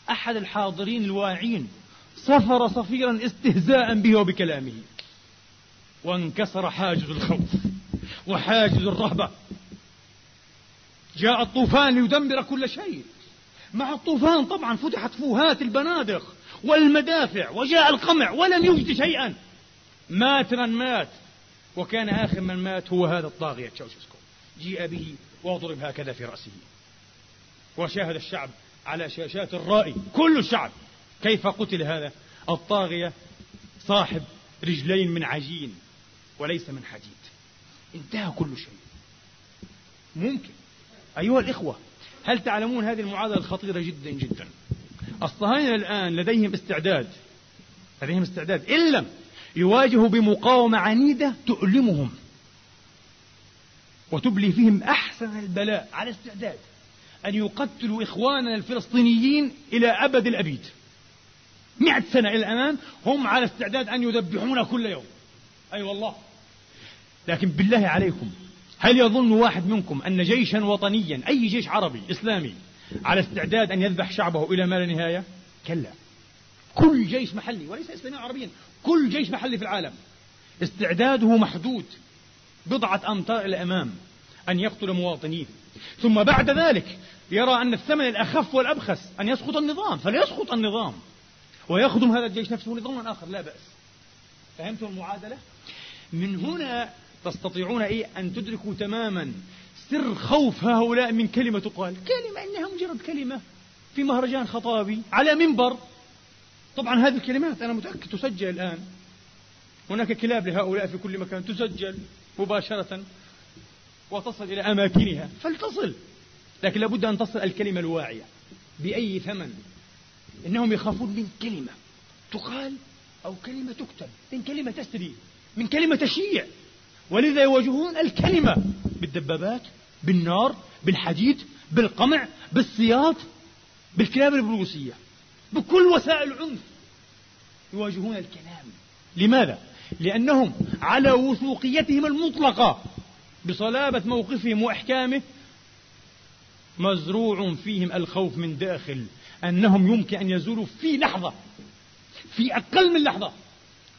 أحد الحاضرين الواعين صفر صفيرا استهزاء به وبكلامه. وانكسر حاجز الخوف وحاجز الرهبة. جاء الطوفان ليدمر كل شيء. مع الطوفان طبعا فتحت فوهات البنادق والمدافع وجاء القمع ولم يجد شيئا. مات من مات. وكان آخر من مات هو هذا الطاغية تشاوشسكو جيء به وضرب هكذا في رأسه. وشاهد الشعب على شاشات الرائي كل الشعب. كيف قتل هذا؟ الطاغية صاحب رجلين من عجين وليس من حديد. انتهى كل شيء. ممكن. أيها الإخوة هل تعلمون هذه المعادلة الخطيرة جدا جدا؟ الصهاينة الآن لديهم استعداد لديهم استعداد. إن لم يواجهوا بمقاومة عنيدة تؤلمهم وتبلي فيهم أحسن البلاء على استعداد أن يقتلوا إخواننا الفلسطينيين إلى أبد الأبيد. مئة سنة إلى الأمام هم على استعداد أن يذبحون كل يوم. أي أيوة والله. لكن بالله عليكم هل يظن واحد منكم أن جيشا وطنيا أي جيش عربي إسلامي على استعداد أن يذبح شعبه إلى ما لا نهاية؟ كلا. كل جيش محلي وليس إسلاميا عربيا. كل جيش محلي في العالم. استعداده محدود. بضعة أمتار إلى الأمام أن يقتل مواطنيه. ثم بعد ذلك يرى أن الثمن الأخف والأبخس أن يسقط النظام. فليسقط النظام. ويخدم هذا الجيش نفسه نظاما آخر. لا بأس. فهمتم المعادلة؟ من هنا تستطيعون إيه؟ أن تدركوا تماما سر خوف هؤلاء من كلمة تقال كلمة إنها مجرد كلمة في مهرجان خطابي على منبر. طبعا هذه الكلمات أنا متأكد تسجل الآن. هناك كلاب لهؤلاء في كل مكان تسجل مباشرة وتصل إلى أماكنها. فلتصل. لكن لابد أن تصل الكلمة الواعية بأي ثمن. إنهم يخافون من كلمة تقال أو كلمة تكتب. من كلمة تسري من كلمة تشيع. ولذا يواجهون الكلمة بالدبابات بالنار بالحديد بالقمع بالسياط بالكلاب البروسية بكل وسائل العنف يواجهون الكلام. لماذا؟ لأنهم على وثوقيتهم المطلقة بصلابة موقفهم وإحكامه مزروع فيهم الخوف من داخل أنهم يمكن أن يزولوا في لحظة في أقل من لحظة.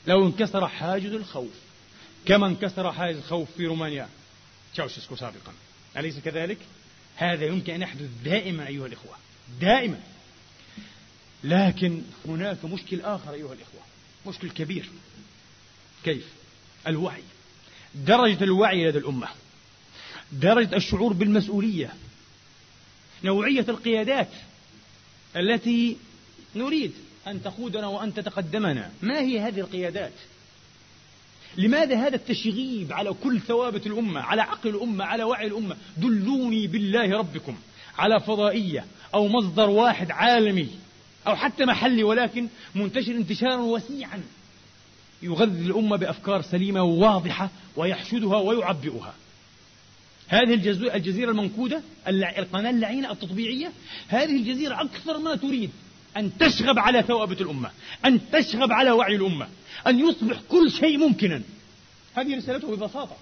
لو انكسر حاجز الخوف كما انكسر حاجز الخوف في رومانيا. تشاوشسكو سابقا. أليس كذلك؟ هذا يمكن أن يحدث دائما أيها الإخوة دائما. لكن هناك مشكل آخر أيها الإخوة مشكل كبير. كيف؟ الوعي. درجة الوعي لدى الأمة. درجة الشعور بالمسؤولية. نوعية القيادات التي نريد أن تقودنا وأن تتقدمنا. ما هي هذه القيادات؟ لماذا هذا التشغيب على كل ثوابت الأمة على عقل الأمة على وعي الأمة؟ دلوني بالله ربكم على فضائية أو مصدر واحد عالمي. أو حتى محلي ولكن منتشر انتشارا وسيعا. يغذي الأمة بأفكار سليمة وواضحة ويحشدها ويعبئها. هذه الجزيرة المنكودة القناة اللعينة التطبيعية هذه الجزيرة أكثر ما تريد أن تشغب على ثوابت الأمة أن تشغب على وعي الأمة أن يصبح كل شيء ممكنا. هذه رسالته ببساطة.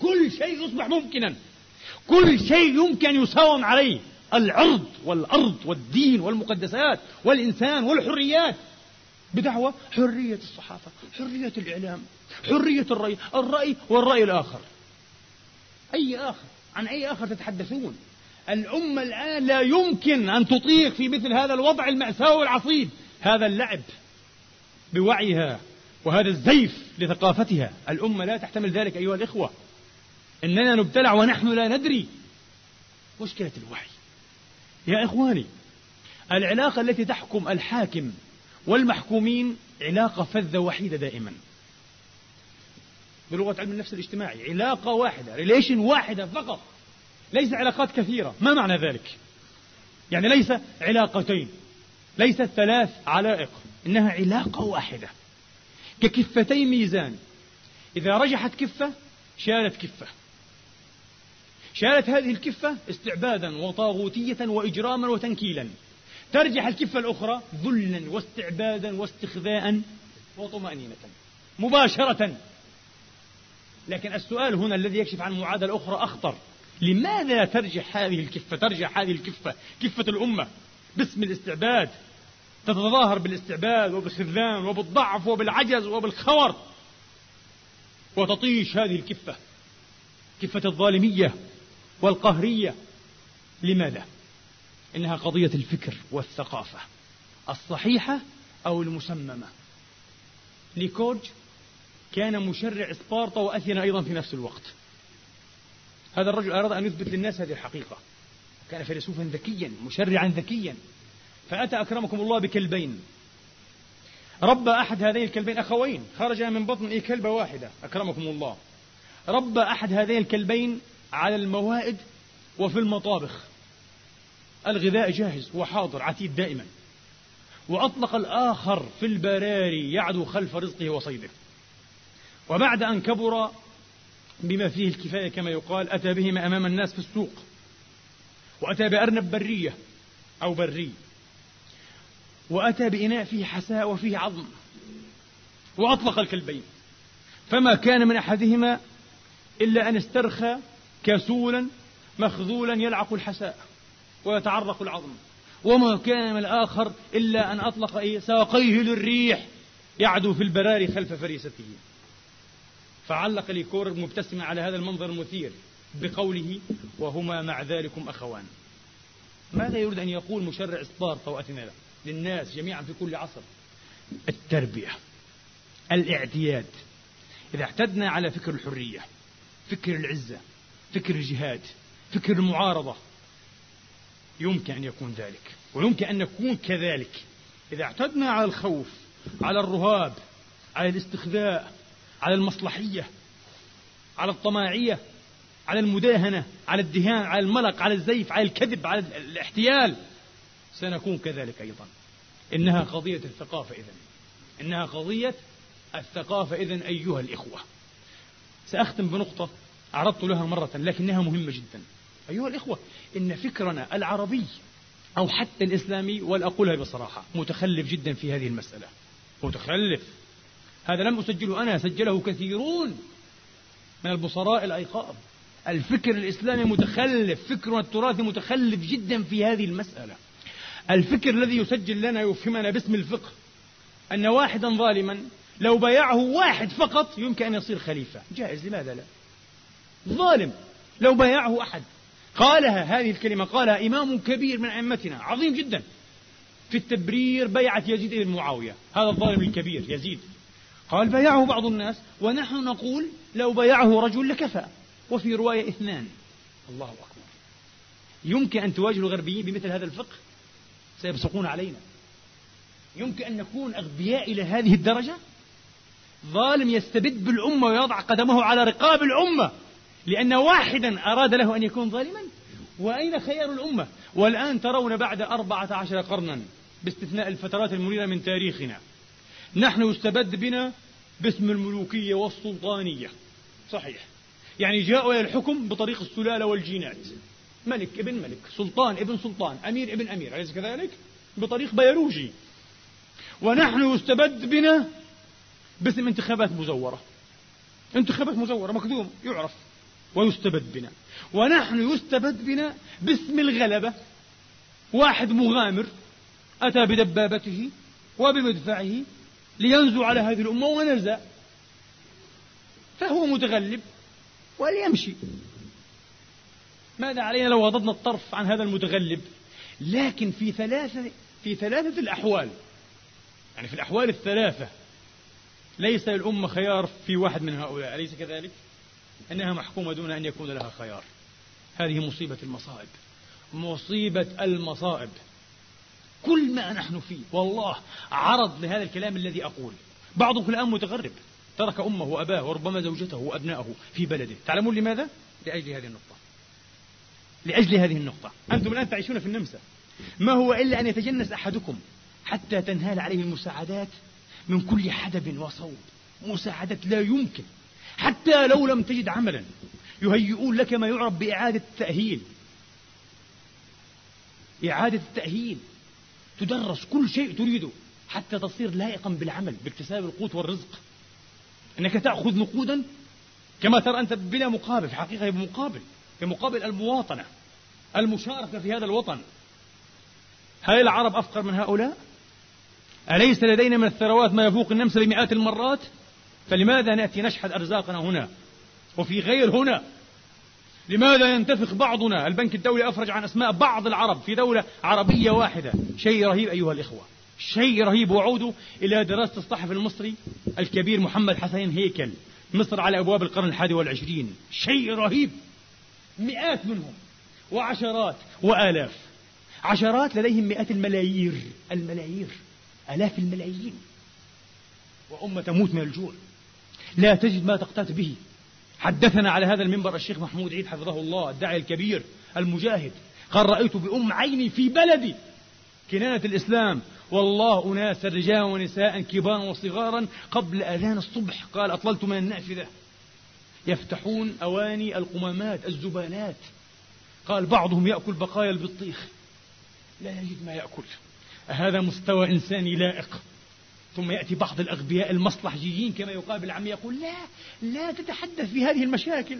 كل شيء يصبح ممكنا. كل شيء يمكن أن يساوم عليه. العرض والأرض والدين والمقدسات والإنسان والحريات بدعوة حرية الصحافة حرية الإعلام حرية الرأي الرأي والرأي الآخر. أي آخر؟ عن أي آخر تتحدثون؟ الأمة الآن لا يمكن أن تطيق في مثل هذا الوضع المأساوي والعصيب هذا اللعب بوعيها وهذا الزيف لثقافتها. الأمة لا تحتمل ذلك أيها الإخوة. إننا نبتلع ونحن لا ندري. مشكلة الوعي. يا إخواني العلاقة التي تحكم الحاكم والمحكومين علاقة فذة وحيدة دائما. بلغة علم النفس الاجتماعي علاقة واحدة ريليشن واحدة فقط. ليس علاقات كثيرة. ما معنى ذلك؟ يعني ليس علاقتين ليست ثلاث علائق إنها علاقة واحدة. ككفتي ميزان إذا رجحت كفة شالت كفة. شالت هذه الكفة استعبادا وطاغوتية وإجراما وتنكيلا. ترجح الكفة الأخرى ذلا واستعبادا واستخذاء وطمأنينة. مباشرة. لكن السؤال هنا الذي يكشف عن معادلة أخرى أخطر. لماذا ترجح هذه الكفة؟ ترجح هذه الكفة كفة الأمة باسم الاستعباد. تتظاهر بالاستعباد وبالخذلان وبالضعف وبالعجز وبالخور. وتطيش هذه الكفة كفة الظلامية. والقهرية. لماذا؟ إنها قضية الفكر والثقافة الصحيحة أو المسممة. ليكورج كان مشرع سبارتا وأثينا أيضا في نفس الوقت. هذا الرجل أراد أن يثبت للناس هذه الحقيقة. كان فيلسوفا ذكيا مشرعا ذكيا. فأتى أكرمكم الله بكلبين. ربى أحد هذين الكلبين أخوين خرج من بطن كلبة واحدة. أكرمكم الله. ربى أحد هذين الكلبين على الموائد وفي المطابخ. الغذاء جاهز وحاضر عتيد دائما. وأطلق الآخر في البراري يعدو خلف رزقه وصيده. وبعد أن كبر بما فيه الكفاية كما يقال أتى بهما أمام الناس في السوق. وأتى بأرنب برية أو بري. وأتى بإناء فيه حساء وفيه عظم. وأطلق الكلبين. فما كان من أحدهما إلا أن استرخى كسولا مخذولا يلعق الحساء ويتعرق العظم. وما كان من الآخر إلا أن أطلق إيه؟ ساقيه للريح يعدو في البراري خلف فريسته. فعلق ليكور مبتسما على هذا المنظر المثير بقوله وهما مع ذلكم أخوان. ماذا يريد أن يقول مشرع سبارتا وأثينا للناس جميعا في كل عصر. التربية الاعتياد. إذا اعتدنا على فكر الحرية فكر العزة فكر الجهاد فكر المعارضة. يمكن أن يكون ذلك ويمكن أن نكون كذلك. إذا اعتدنا على الخوف على الرهاب على الاستخذاء على المصلحية على الطماعية على المداهنة على الدهان على الملق على الزيف على الكذب على الاحتيال سنكون كذلك أيضا. إنها قضية الثقافة إذن. إنها قضية الثقافة إذن أيها الإخوة. سأختم بنقطة. عرضت لها مرة لكنها مهمة جدا. أيها الإخوة إن فكرنا العربي أو حتى الإسلامي والأقولها بصراحة متخلف جدا في هذه المسألة. متخلف. هذا لم أسجله أنا سجله كثيرون من البصراء الأيقاظ. الفكر الإسلامي متخلف فكرنا التراثي متخلف جدا في هذه المسألة. الفكر الذي يسجل لنا يفهمنا باسم الفقه أن واحدا ظالما لو بايعه واحد فقط يمكن أن يصير خليفة. جائز لماذا لا؟ ظالم. لو بايعه أحد. قالها هذه الكلمة قالها إمام كبير من أئمتنا عظيم جدا. في التبرير بيعة يزيد بن معاوية. هذا الظالم الكبير يزيد. قال بايعه بعض الناس ونحن نقول لو بايعه رجل لكفى. وفي رواية اثنان. الله أكبر. يمكن أن تواجه الغربيين بمثل هذا الفقه؟ سيبصقون علينا. يمكن أن نكون أغبياء إلى هذه الدرجة؟ ظالم يستبد بالأمة ويضع قدمه على رقاب الأمة. لأن واحدا أراد له أن يكون ظالما؟ وأين خيار الأمة؟ والآن ترون بعد أربعة عشر قرنا باستثناء الفترات المنيرة من تاريخنا. نحن يستبد بنا باسم الملوكية والسلطانية. صحيح. يعني جاءوا إلى الحكم بطريق السلالة والجينات. ملك ابن ملك سلطان ابن سلطان أمير ابن أمير أليس كذلك؟ بطريق بيروجي. ونحن يستبد بنا باسم انتخابات مزورة. انتخابات مزورة مكذوم يعرف. ويستبد بنا. ونحن يستبد بنا باسم الغلبة. واحد مغامر أتى بدبابته وبمدفعه لينزو على هذه الأمة ونزى فهو متغلب وليمشي. ماذا علينا لو غضضنا الطرف عن هذا المتغلب؟ لكن في ثلاثة في ثلاثة الأحوال يعني في الأحوال الثلاثة ليس للأمة خيار في واحد من هؤلاء أليس كذلك؟ أنها محكومة دون أن يكون لها خيار. هذه مصيبة المصائب. مصيبة المصائب. كل ما نحن فيه والله عرض لهذا الكلام الذي أقول. بعضكم الآن متغرب. ترك أمه وأباه وربما زوجته وأبنائه في بلده. تعلمون لماذا؟ لأجل هذه النقطة. لأجل هذه النقطة. أنتم الآن تعيشون في النمسا. ما هو إلا أن يتجنس أحدكم حتى تنهال عليه المساعدات من كل حدب وصوب مساعدات لا يمكن. حتى لو لم تجد عملا يهيئون لك ما يعرف بإعادة التأهيل إعادة التأهيل تدرس كل شيء تريده حتى تصير لائقا بالعمل باكتساب القوت والرزق أنك تأخذ نقودا كما ترى أنت بلا مقابل في حقيقة بمقابل بمقابل المواطنة المشاركة في هذا الوطن هل العرب أفقر من هؤلاء؟ أليس لدينا من الثروات ما يفوق النمس بمئات المرات؟ فلماذا نأتي نشحذ أرزاقنا هنا وفي غير هنا؟ لماذا ينتفخ بعضنا؟ البنك الدولي أفرج عن أسماء بعض العرب في دولة عربية واحدة. شيء رهيب أيها الإخوة. شيء رهيب. وعودوا إلى دراسة الصحفي المصري الكبير محمد حسين هيكل. مصر على أبواب القرن الحادي والعشرين. شيء رهيب. مئات منهم. وعشرات وآلاف. عشرات لديهم مئات الملايير. الملايير. آلاف الملايين. وأمة تموت من الجوع. لا تجد ما تقتات به. حدثنا على هذا المنبر الشيخ محمود عيد حفظه الله الداعي الكبير المجاهد. قال رأيت بأم عيني في بلدي. كنانة الإسلام. والله أناس رجال ونساء كبارا وصغارا قبل أذان الصبح. قال أطللت من النافذة. يفتحون أواني القمامات الزبالات قال بعضهم يأكل بقايا البطيخ. لا يجد ما يأكل. هذا مستوى إنساني لائق. ثم يأتي بعض الأغبياء المصلحجيين كما يقال بالعام يقول لا لا تتحدث في هذه المشاكل.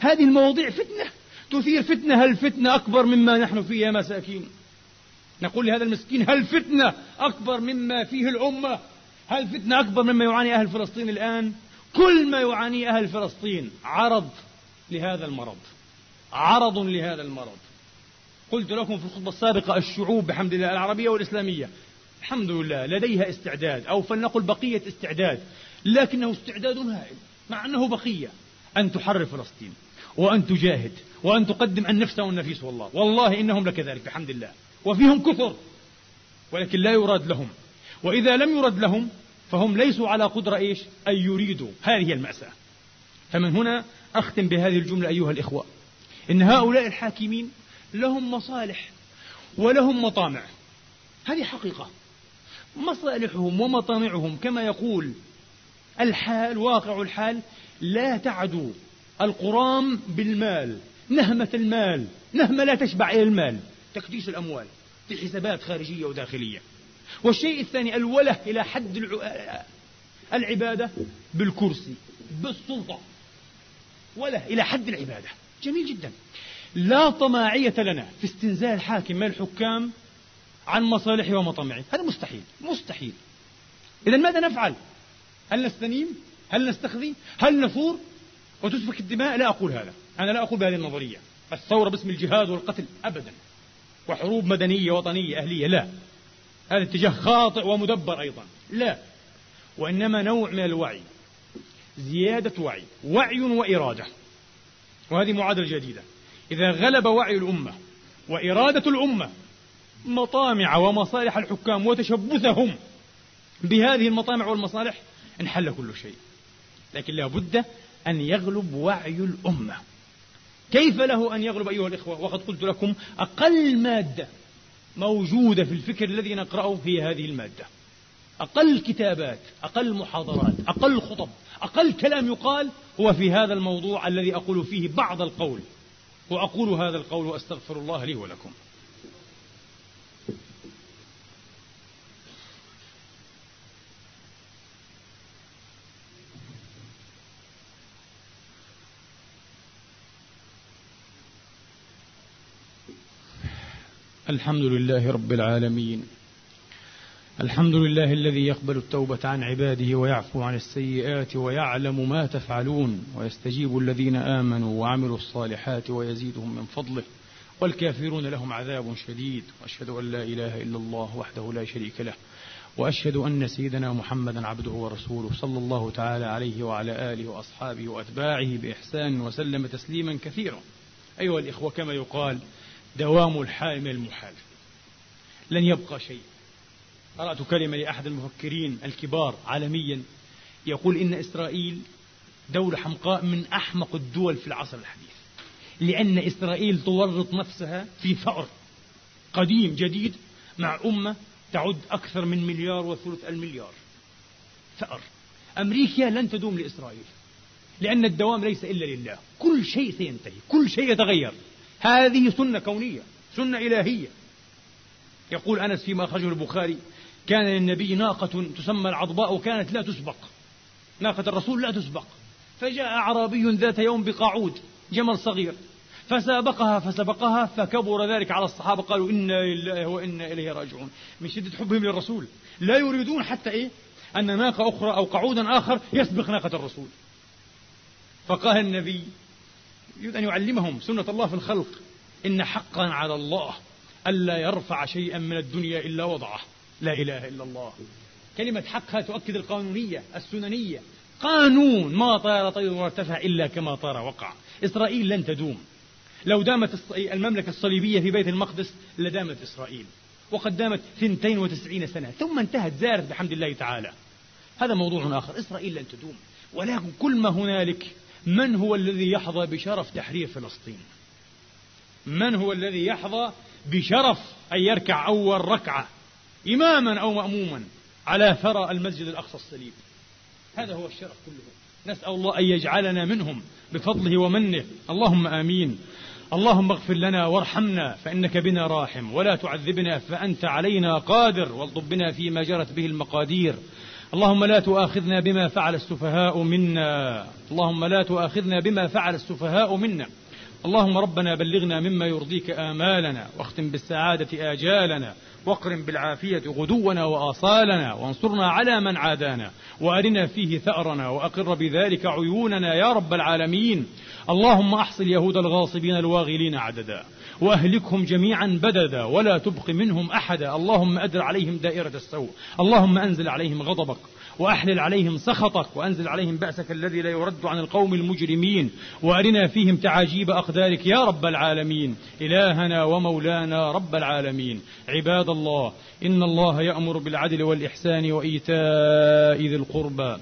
هذه المواضيع فتنة تثير فتنة. هل فتنة أكبر مما نحن فيه يا مساكين؟ نقول لهذا المسكين هل فتنة أكبر مما فيه الأمة؟ هل فتنة أكبر مما يعاني أهل فلسطين الآن؟ كل ما يعانيه أهل فلسطين عرض لهذا المرض. عرض لهذا المرض. قلت لكم في الخطبة السابقة الشعوب بحمد الله العربية والإسلامية الحمد لله لديها استعداد أو فلنقل بقية استعداد لكنه استعداد هائل مع أنه بقية أن تحرر فلسطين وأن تجاهد وأن تقدم النفس والنفيس والله. والله إنهم لكذلك بحمد الله وفيهم كثر ولكن لا يراد لهم. وإذا لم يرد لهم فهم ليسوا على قدرة إيش؟ أن يريدوا هذه المأساة. فمن هنا أختم بهذه الجملة أيها الإخوة. إن هؤلاء الحاكمين لهم مصالح ولهم مطامع. هذه حقيقة. مصالحهم ومطامعهم كما يقول الحال واقع الحال لا تعدو القرام بالمال نهمة المال نهمة لا تشبع إلى المال تكديس الأموال في حسابات خارجية وداخلية. والشيء الثاني الوله إلى حد العبادة بالكرسي بالسلطة. وله إلى حد العبادة. جميل جدا. لا طماعية لنا في استنزال حاكم من الحكام عن مصالحه ومطامعه هذا مستحيل مستحيل. إذا ماذا نفعل؟ هل نستنيم؟ هل نستخذي؟ هل نثور وتسفك الدماء؟ لا أقول هذا. أنا لا أقول بهذه النظرية. الثورة باسم الجهاد والقتل أبدا. وحروب مدنية وطنية أهلية؟ لا. هذا اتجاه خاطئ ومدبر أيضا. لا. وإنما نوع من الوعي زيادة وعي وعي وإرادة. وهذه معادلة جديدة. إذا غلب وعي الأمة وإرادة الأمة مطامع ومصالح الحكام وتشبثهم بهذه المطامع والمصالح انحل كل شيء. لكن لا بد أن يغلب وعي الأمة. كيف له أن يغلب أيها الإخوة؟ وقد قلت لكم أقل مادة موجودة في الفكر الذي نقرأه هي هذه المادة. أقل كتابات أقل محاضرات أقل خطب أقل كلام يقال هو في هذا الموضوع الذي أقول فيه بعض القول. وأقول هذا القول وأستغفر الله لي ولكم. الحمد لله رب العالمين. الحمد لله الذي يقبل التوبة عن عباده ويعفو عن السيئات ويعلم ما تفعلون ويستجيب الذين آمنوا وعملوا الصالحات ويزيدهم من فضله. والكافرون لهم عذاب شديد. وأشهد أن لا إله إلا الله وحده لا شريك له. وأشهد أن سيدنا محمدا عبده ورسوله صلى الله تعالى عليه وعلى آله وأصحابه وأتباعه بإحسان وسلم تسليما كثيرا. أيها الإخوة كما يقال دوام الحال من المحال. لن يبقى شيء. قرأت كلمة لأحد المفكرين الكبار عالميا. يقول إن إسرائيل دولة حمقاء من أحمق الدول في العصر الحديث. لأن إسرائيل تورط نفسها في ثأر قديم جديد مع أمة تعد أكثر من مليار وثلث المليار. ثأر. أمريكا لن تدوم لإسرائيل. لأن الدوام ليس إلا لله. كل شيء سينتهي. كل شيء يتغير. هذه سنة كونية سنة إلهية. يقول أنس فيما أخرجه البخاري كان للنبي ناقة تسمى العضباء وكانت لا تسبق. ناقة الرسول لا تسبق. فجاء أعرابي ذات يوم بقاعود جمل صغير. فسابقها فسبقها فكبر ذلك على الصحابة قالوا إنا لله وإنا إليه راجعون. من شدة حبهم للرسول. لا يريدون حتى إيه؟ أن ناقة أخرى أو قعودا آخر يسبق ناقة الرسول. فقال النبي يريد أن يعلمهم سنة الله في الخلق. إن حقا على الله ألا يرفع شيئا من الدنيا إلا وضعه. لا إله إلا الله. كلمة حقها تؤكد القانونية السننية. قانون ما طار طير وارتفع إلا كما طار وقع. إسرائيل لن تدوم. لو دامت المملكة الصليبية في بيت المقدس لدامت إسرائيل. وقد دامت 92 سنة. ثم انتهت زارت بحمد الله تعالى. هذا موضوع آخر. إسرائيل لن تدوم. ولكن كل ما هنالك من هو الذي يحظى بشرف تحرير فلسطين؟ من هو الذي يحظى بشرف أن يركع أول ركعة إماما أو مأموما على ثرى المسجد الأقصى الصليب هذا هو الشرف كله. نسأل الله أن يجعلنا منهم بفضله ومنه. اللهم آمين. اللهم اغفر لنا وارحمنا فإنك بنا راحم. ولا تعذبنا فأنت علينا قادر. والطب فيما جرت به المقادير. اللهم لا تؤاخذنا بما فعل السفهاء منا. اللهم لا تؤاخذنا بما فعل السفهاء منا. اللهم ربنا بلغنا مما يرضيك آمالنا واختم بالسعادة آجالنا واقرم بالعافية غدونا وآصالنا وانصرنا على من عادانا وأرنا فيه ثأرنا وأقر بذلك عيوننا يا رب العالمين. اللهم أحصل يهود الغاصبين الواغلين عددا. وأهلكهم جميعا بددا ولا تبق منهم أحدا. اللهم أدر عليهم دائرة السوء. اللهم أنزل عليهم غضبك وأحلل عليهم سخطك وأنزل عليهم بأسك الذي لا يرد عن القوم المجرمين. وأرنا فيهم تعاجيب أقدارك يا رب العالمين. إلهنا ومولانا رب العالمين. عباد الله إن الله يأمر بالعدل والإحسان وإيتاء ذي القربى.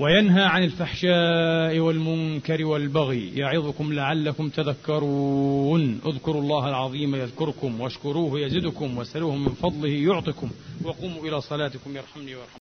وينهى عن الفحشاء والمنكر والبغي يعظكم لعلكم تذكرون. اذكروا الله العظيم يذكركم واشكروه يزدكم واسألوه من فضله يعطكم. وقوموا إلى صلاتكم يرحمني ويرحمكم.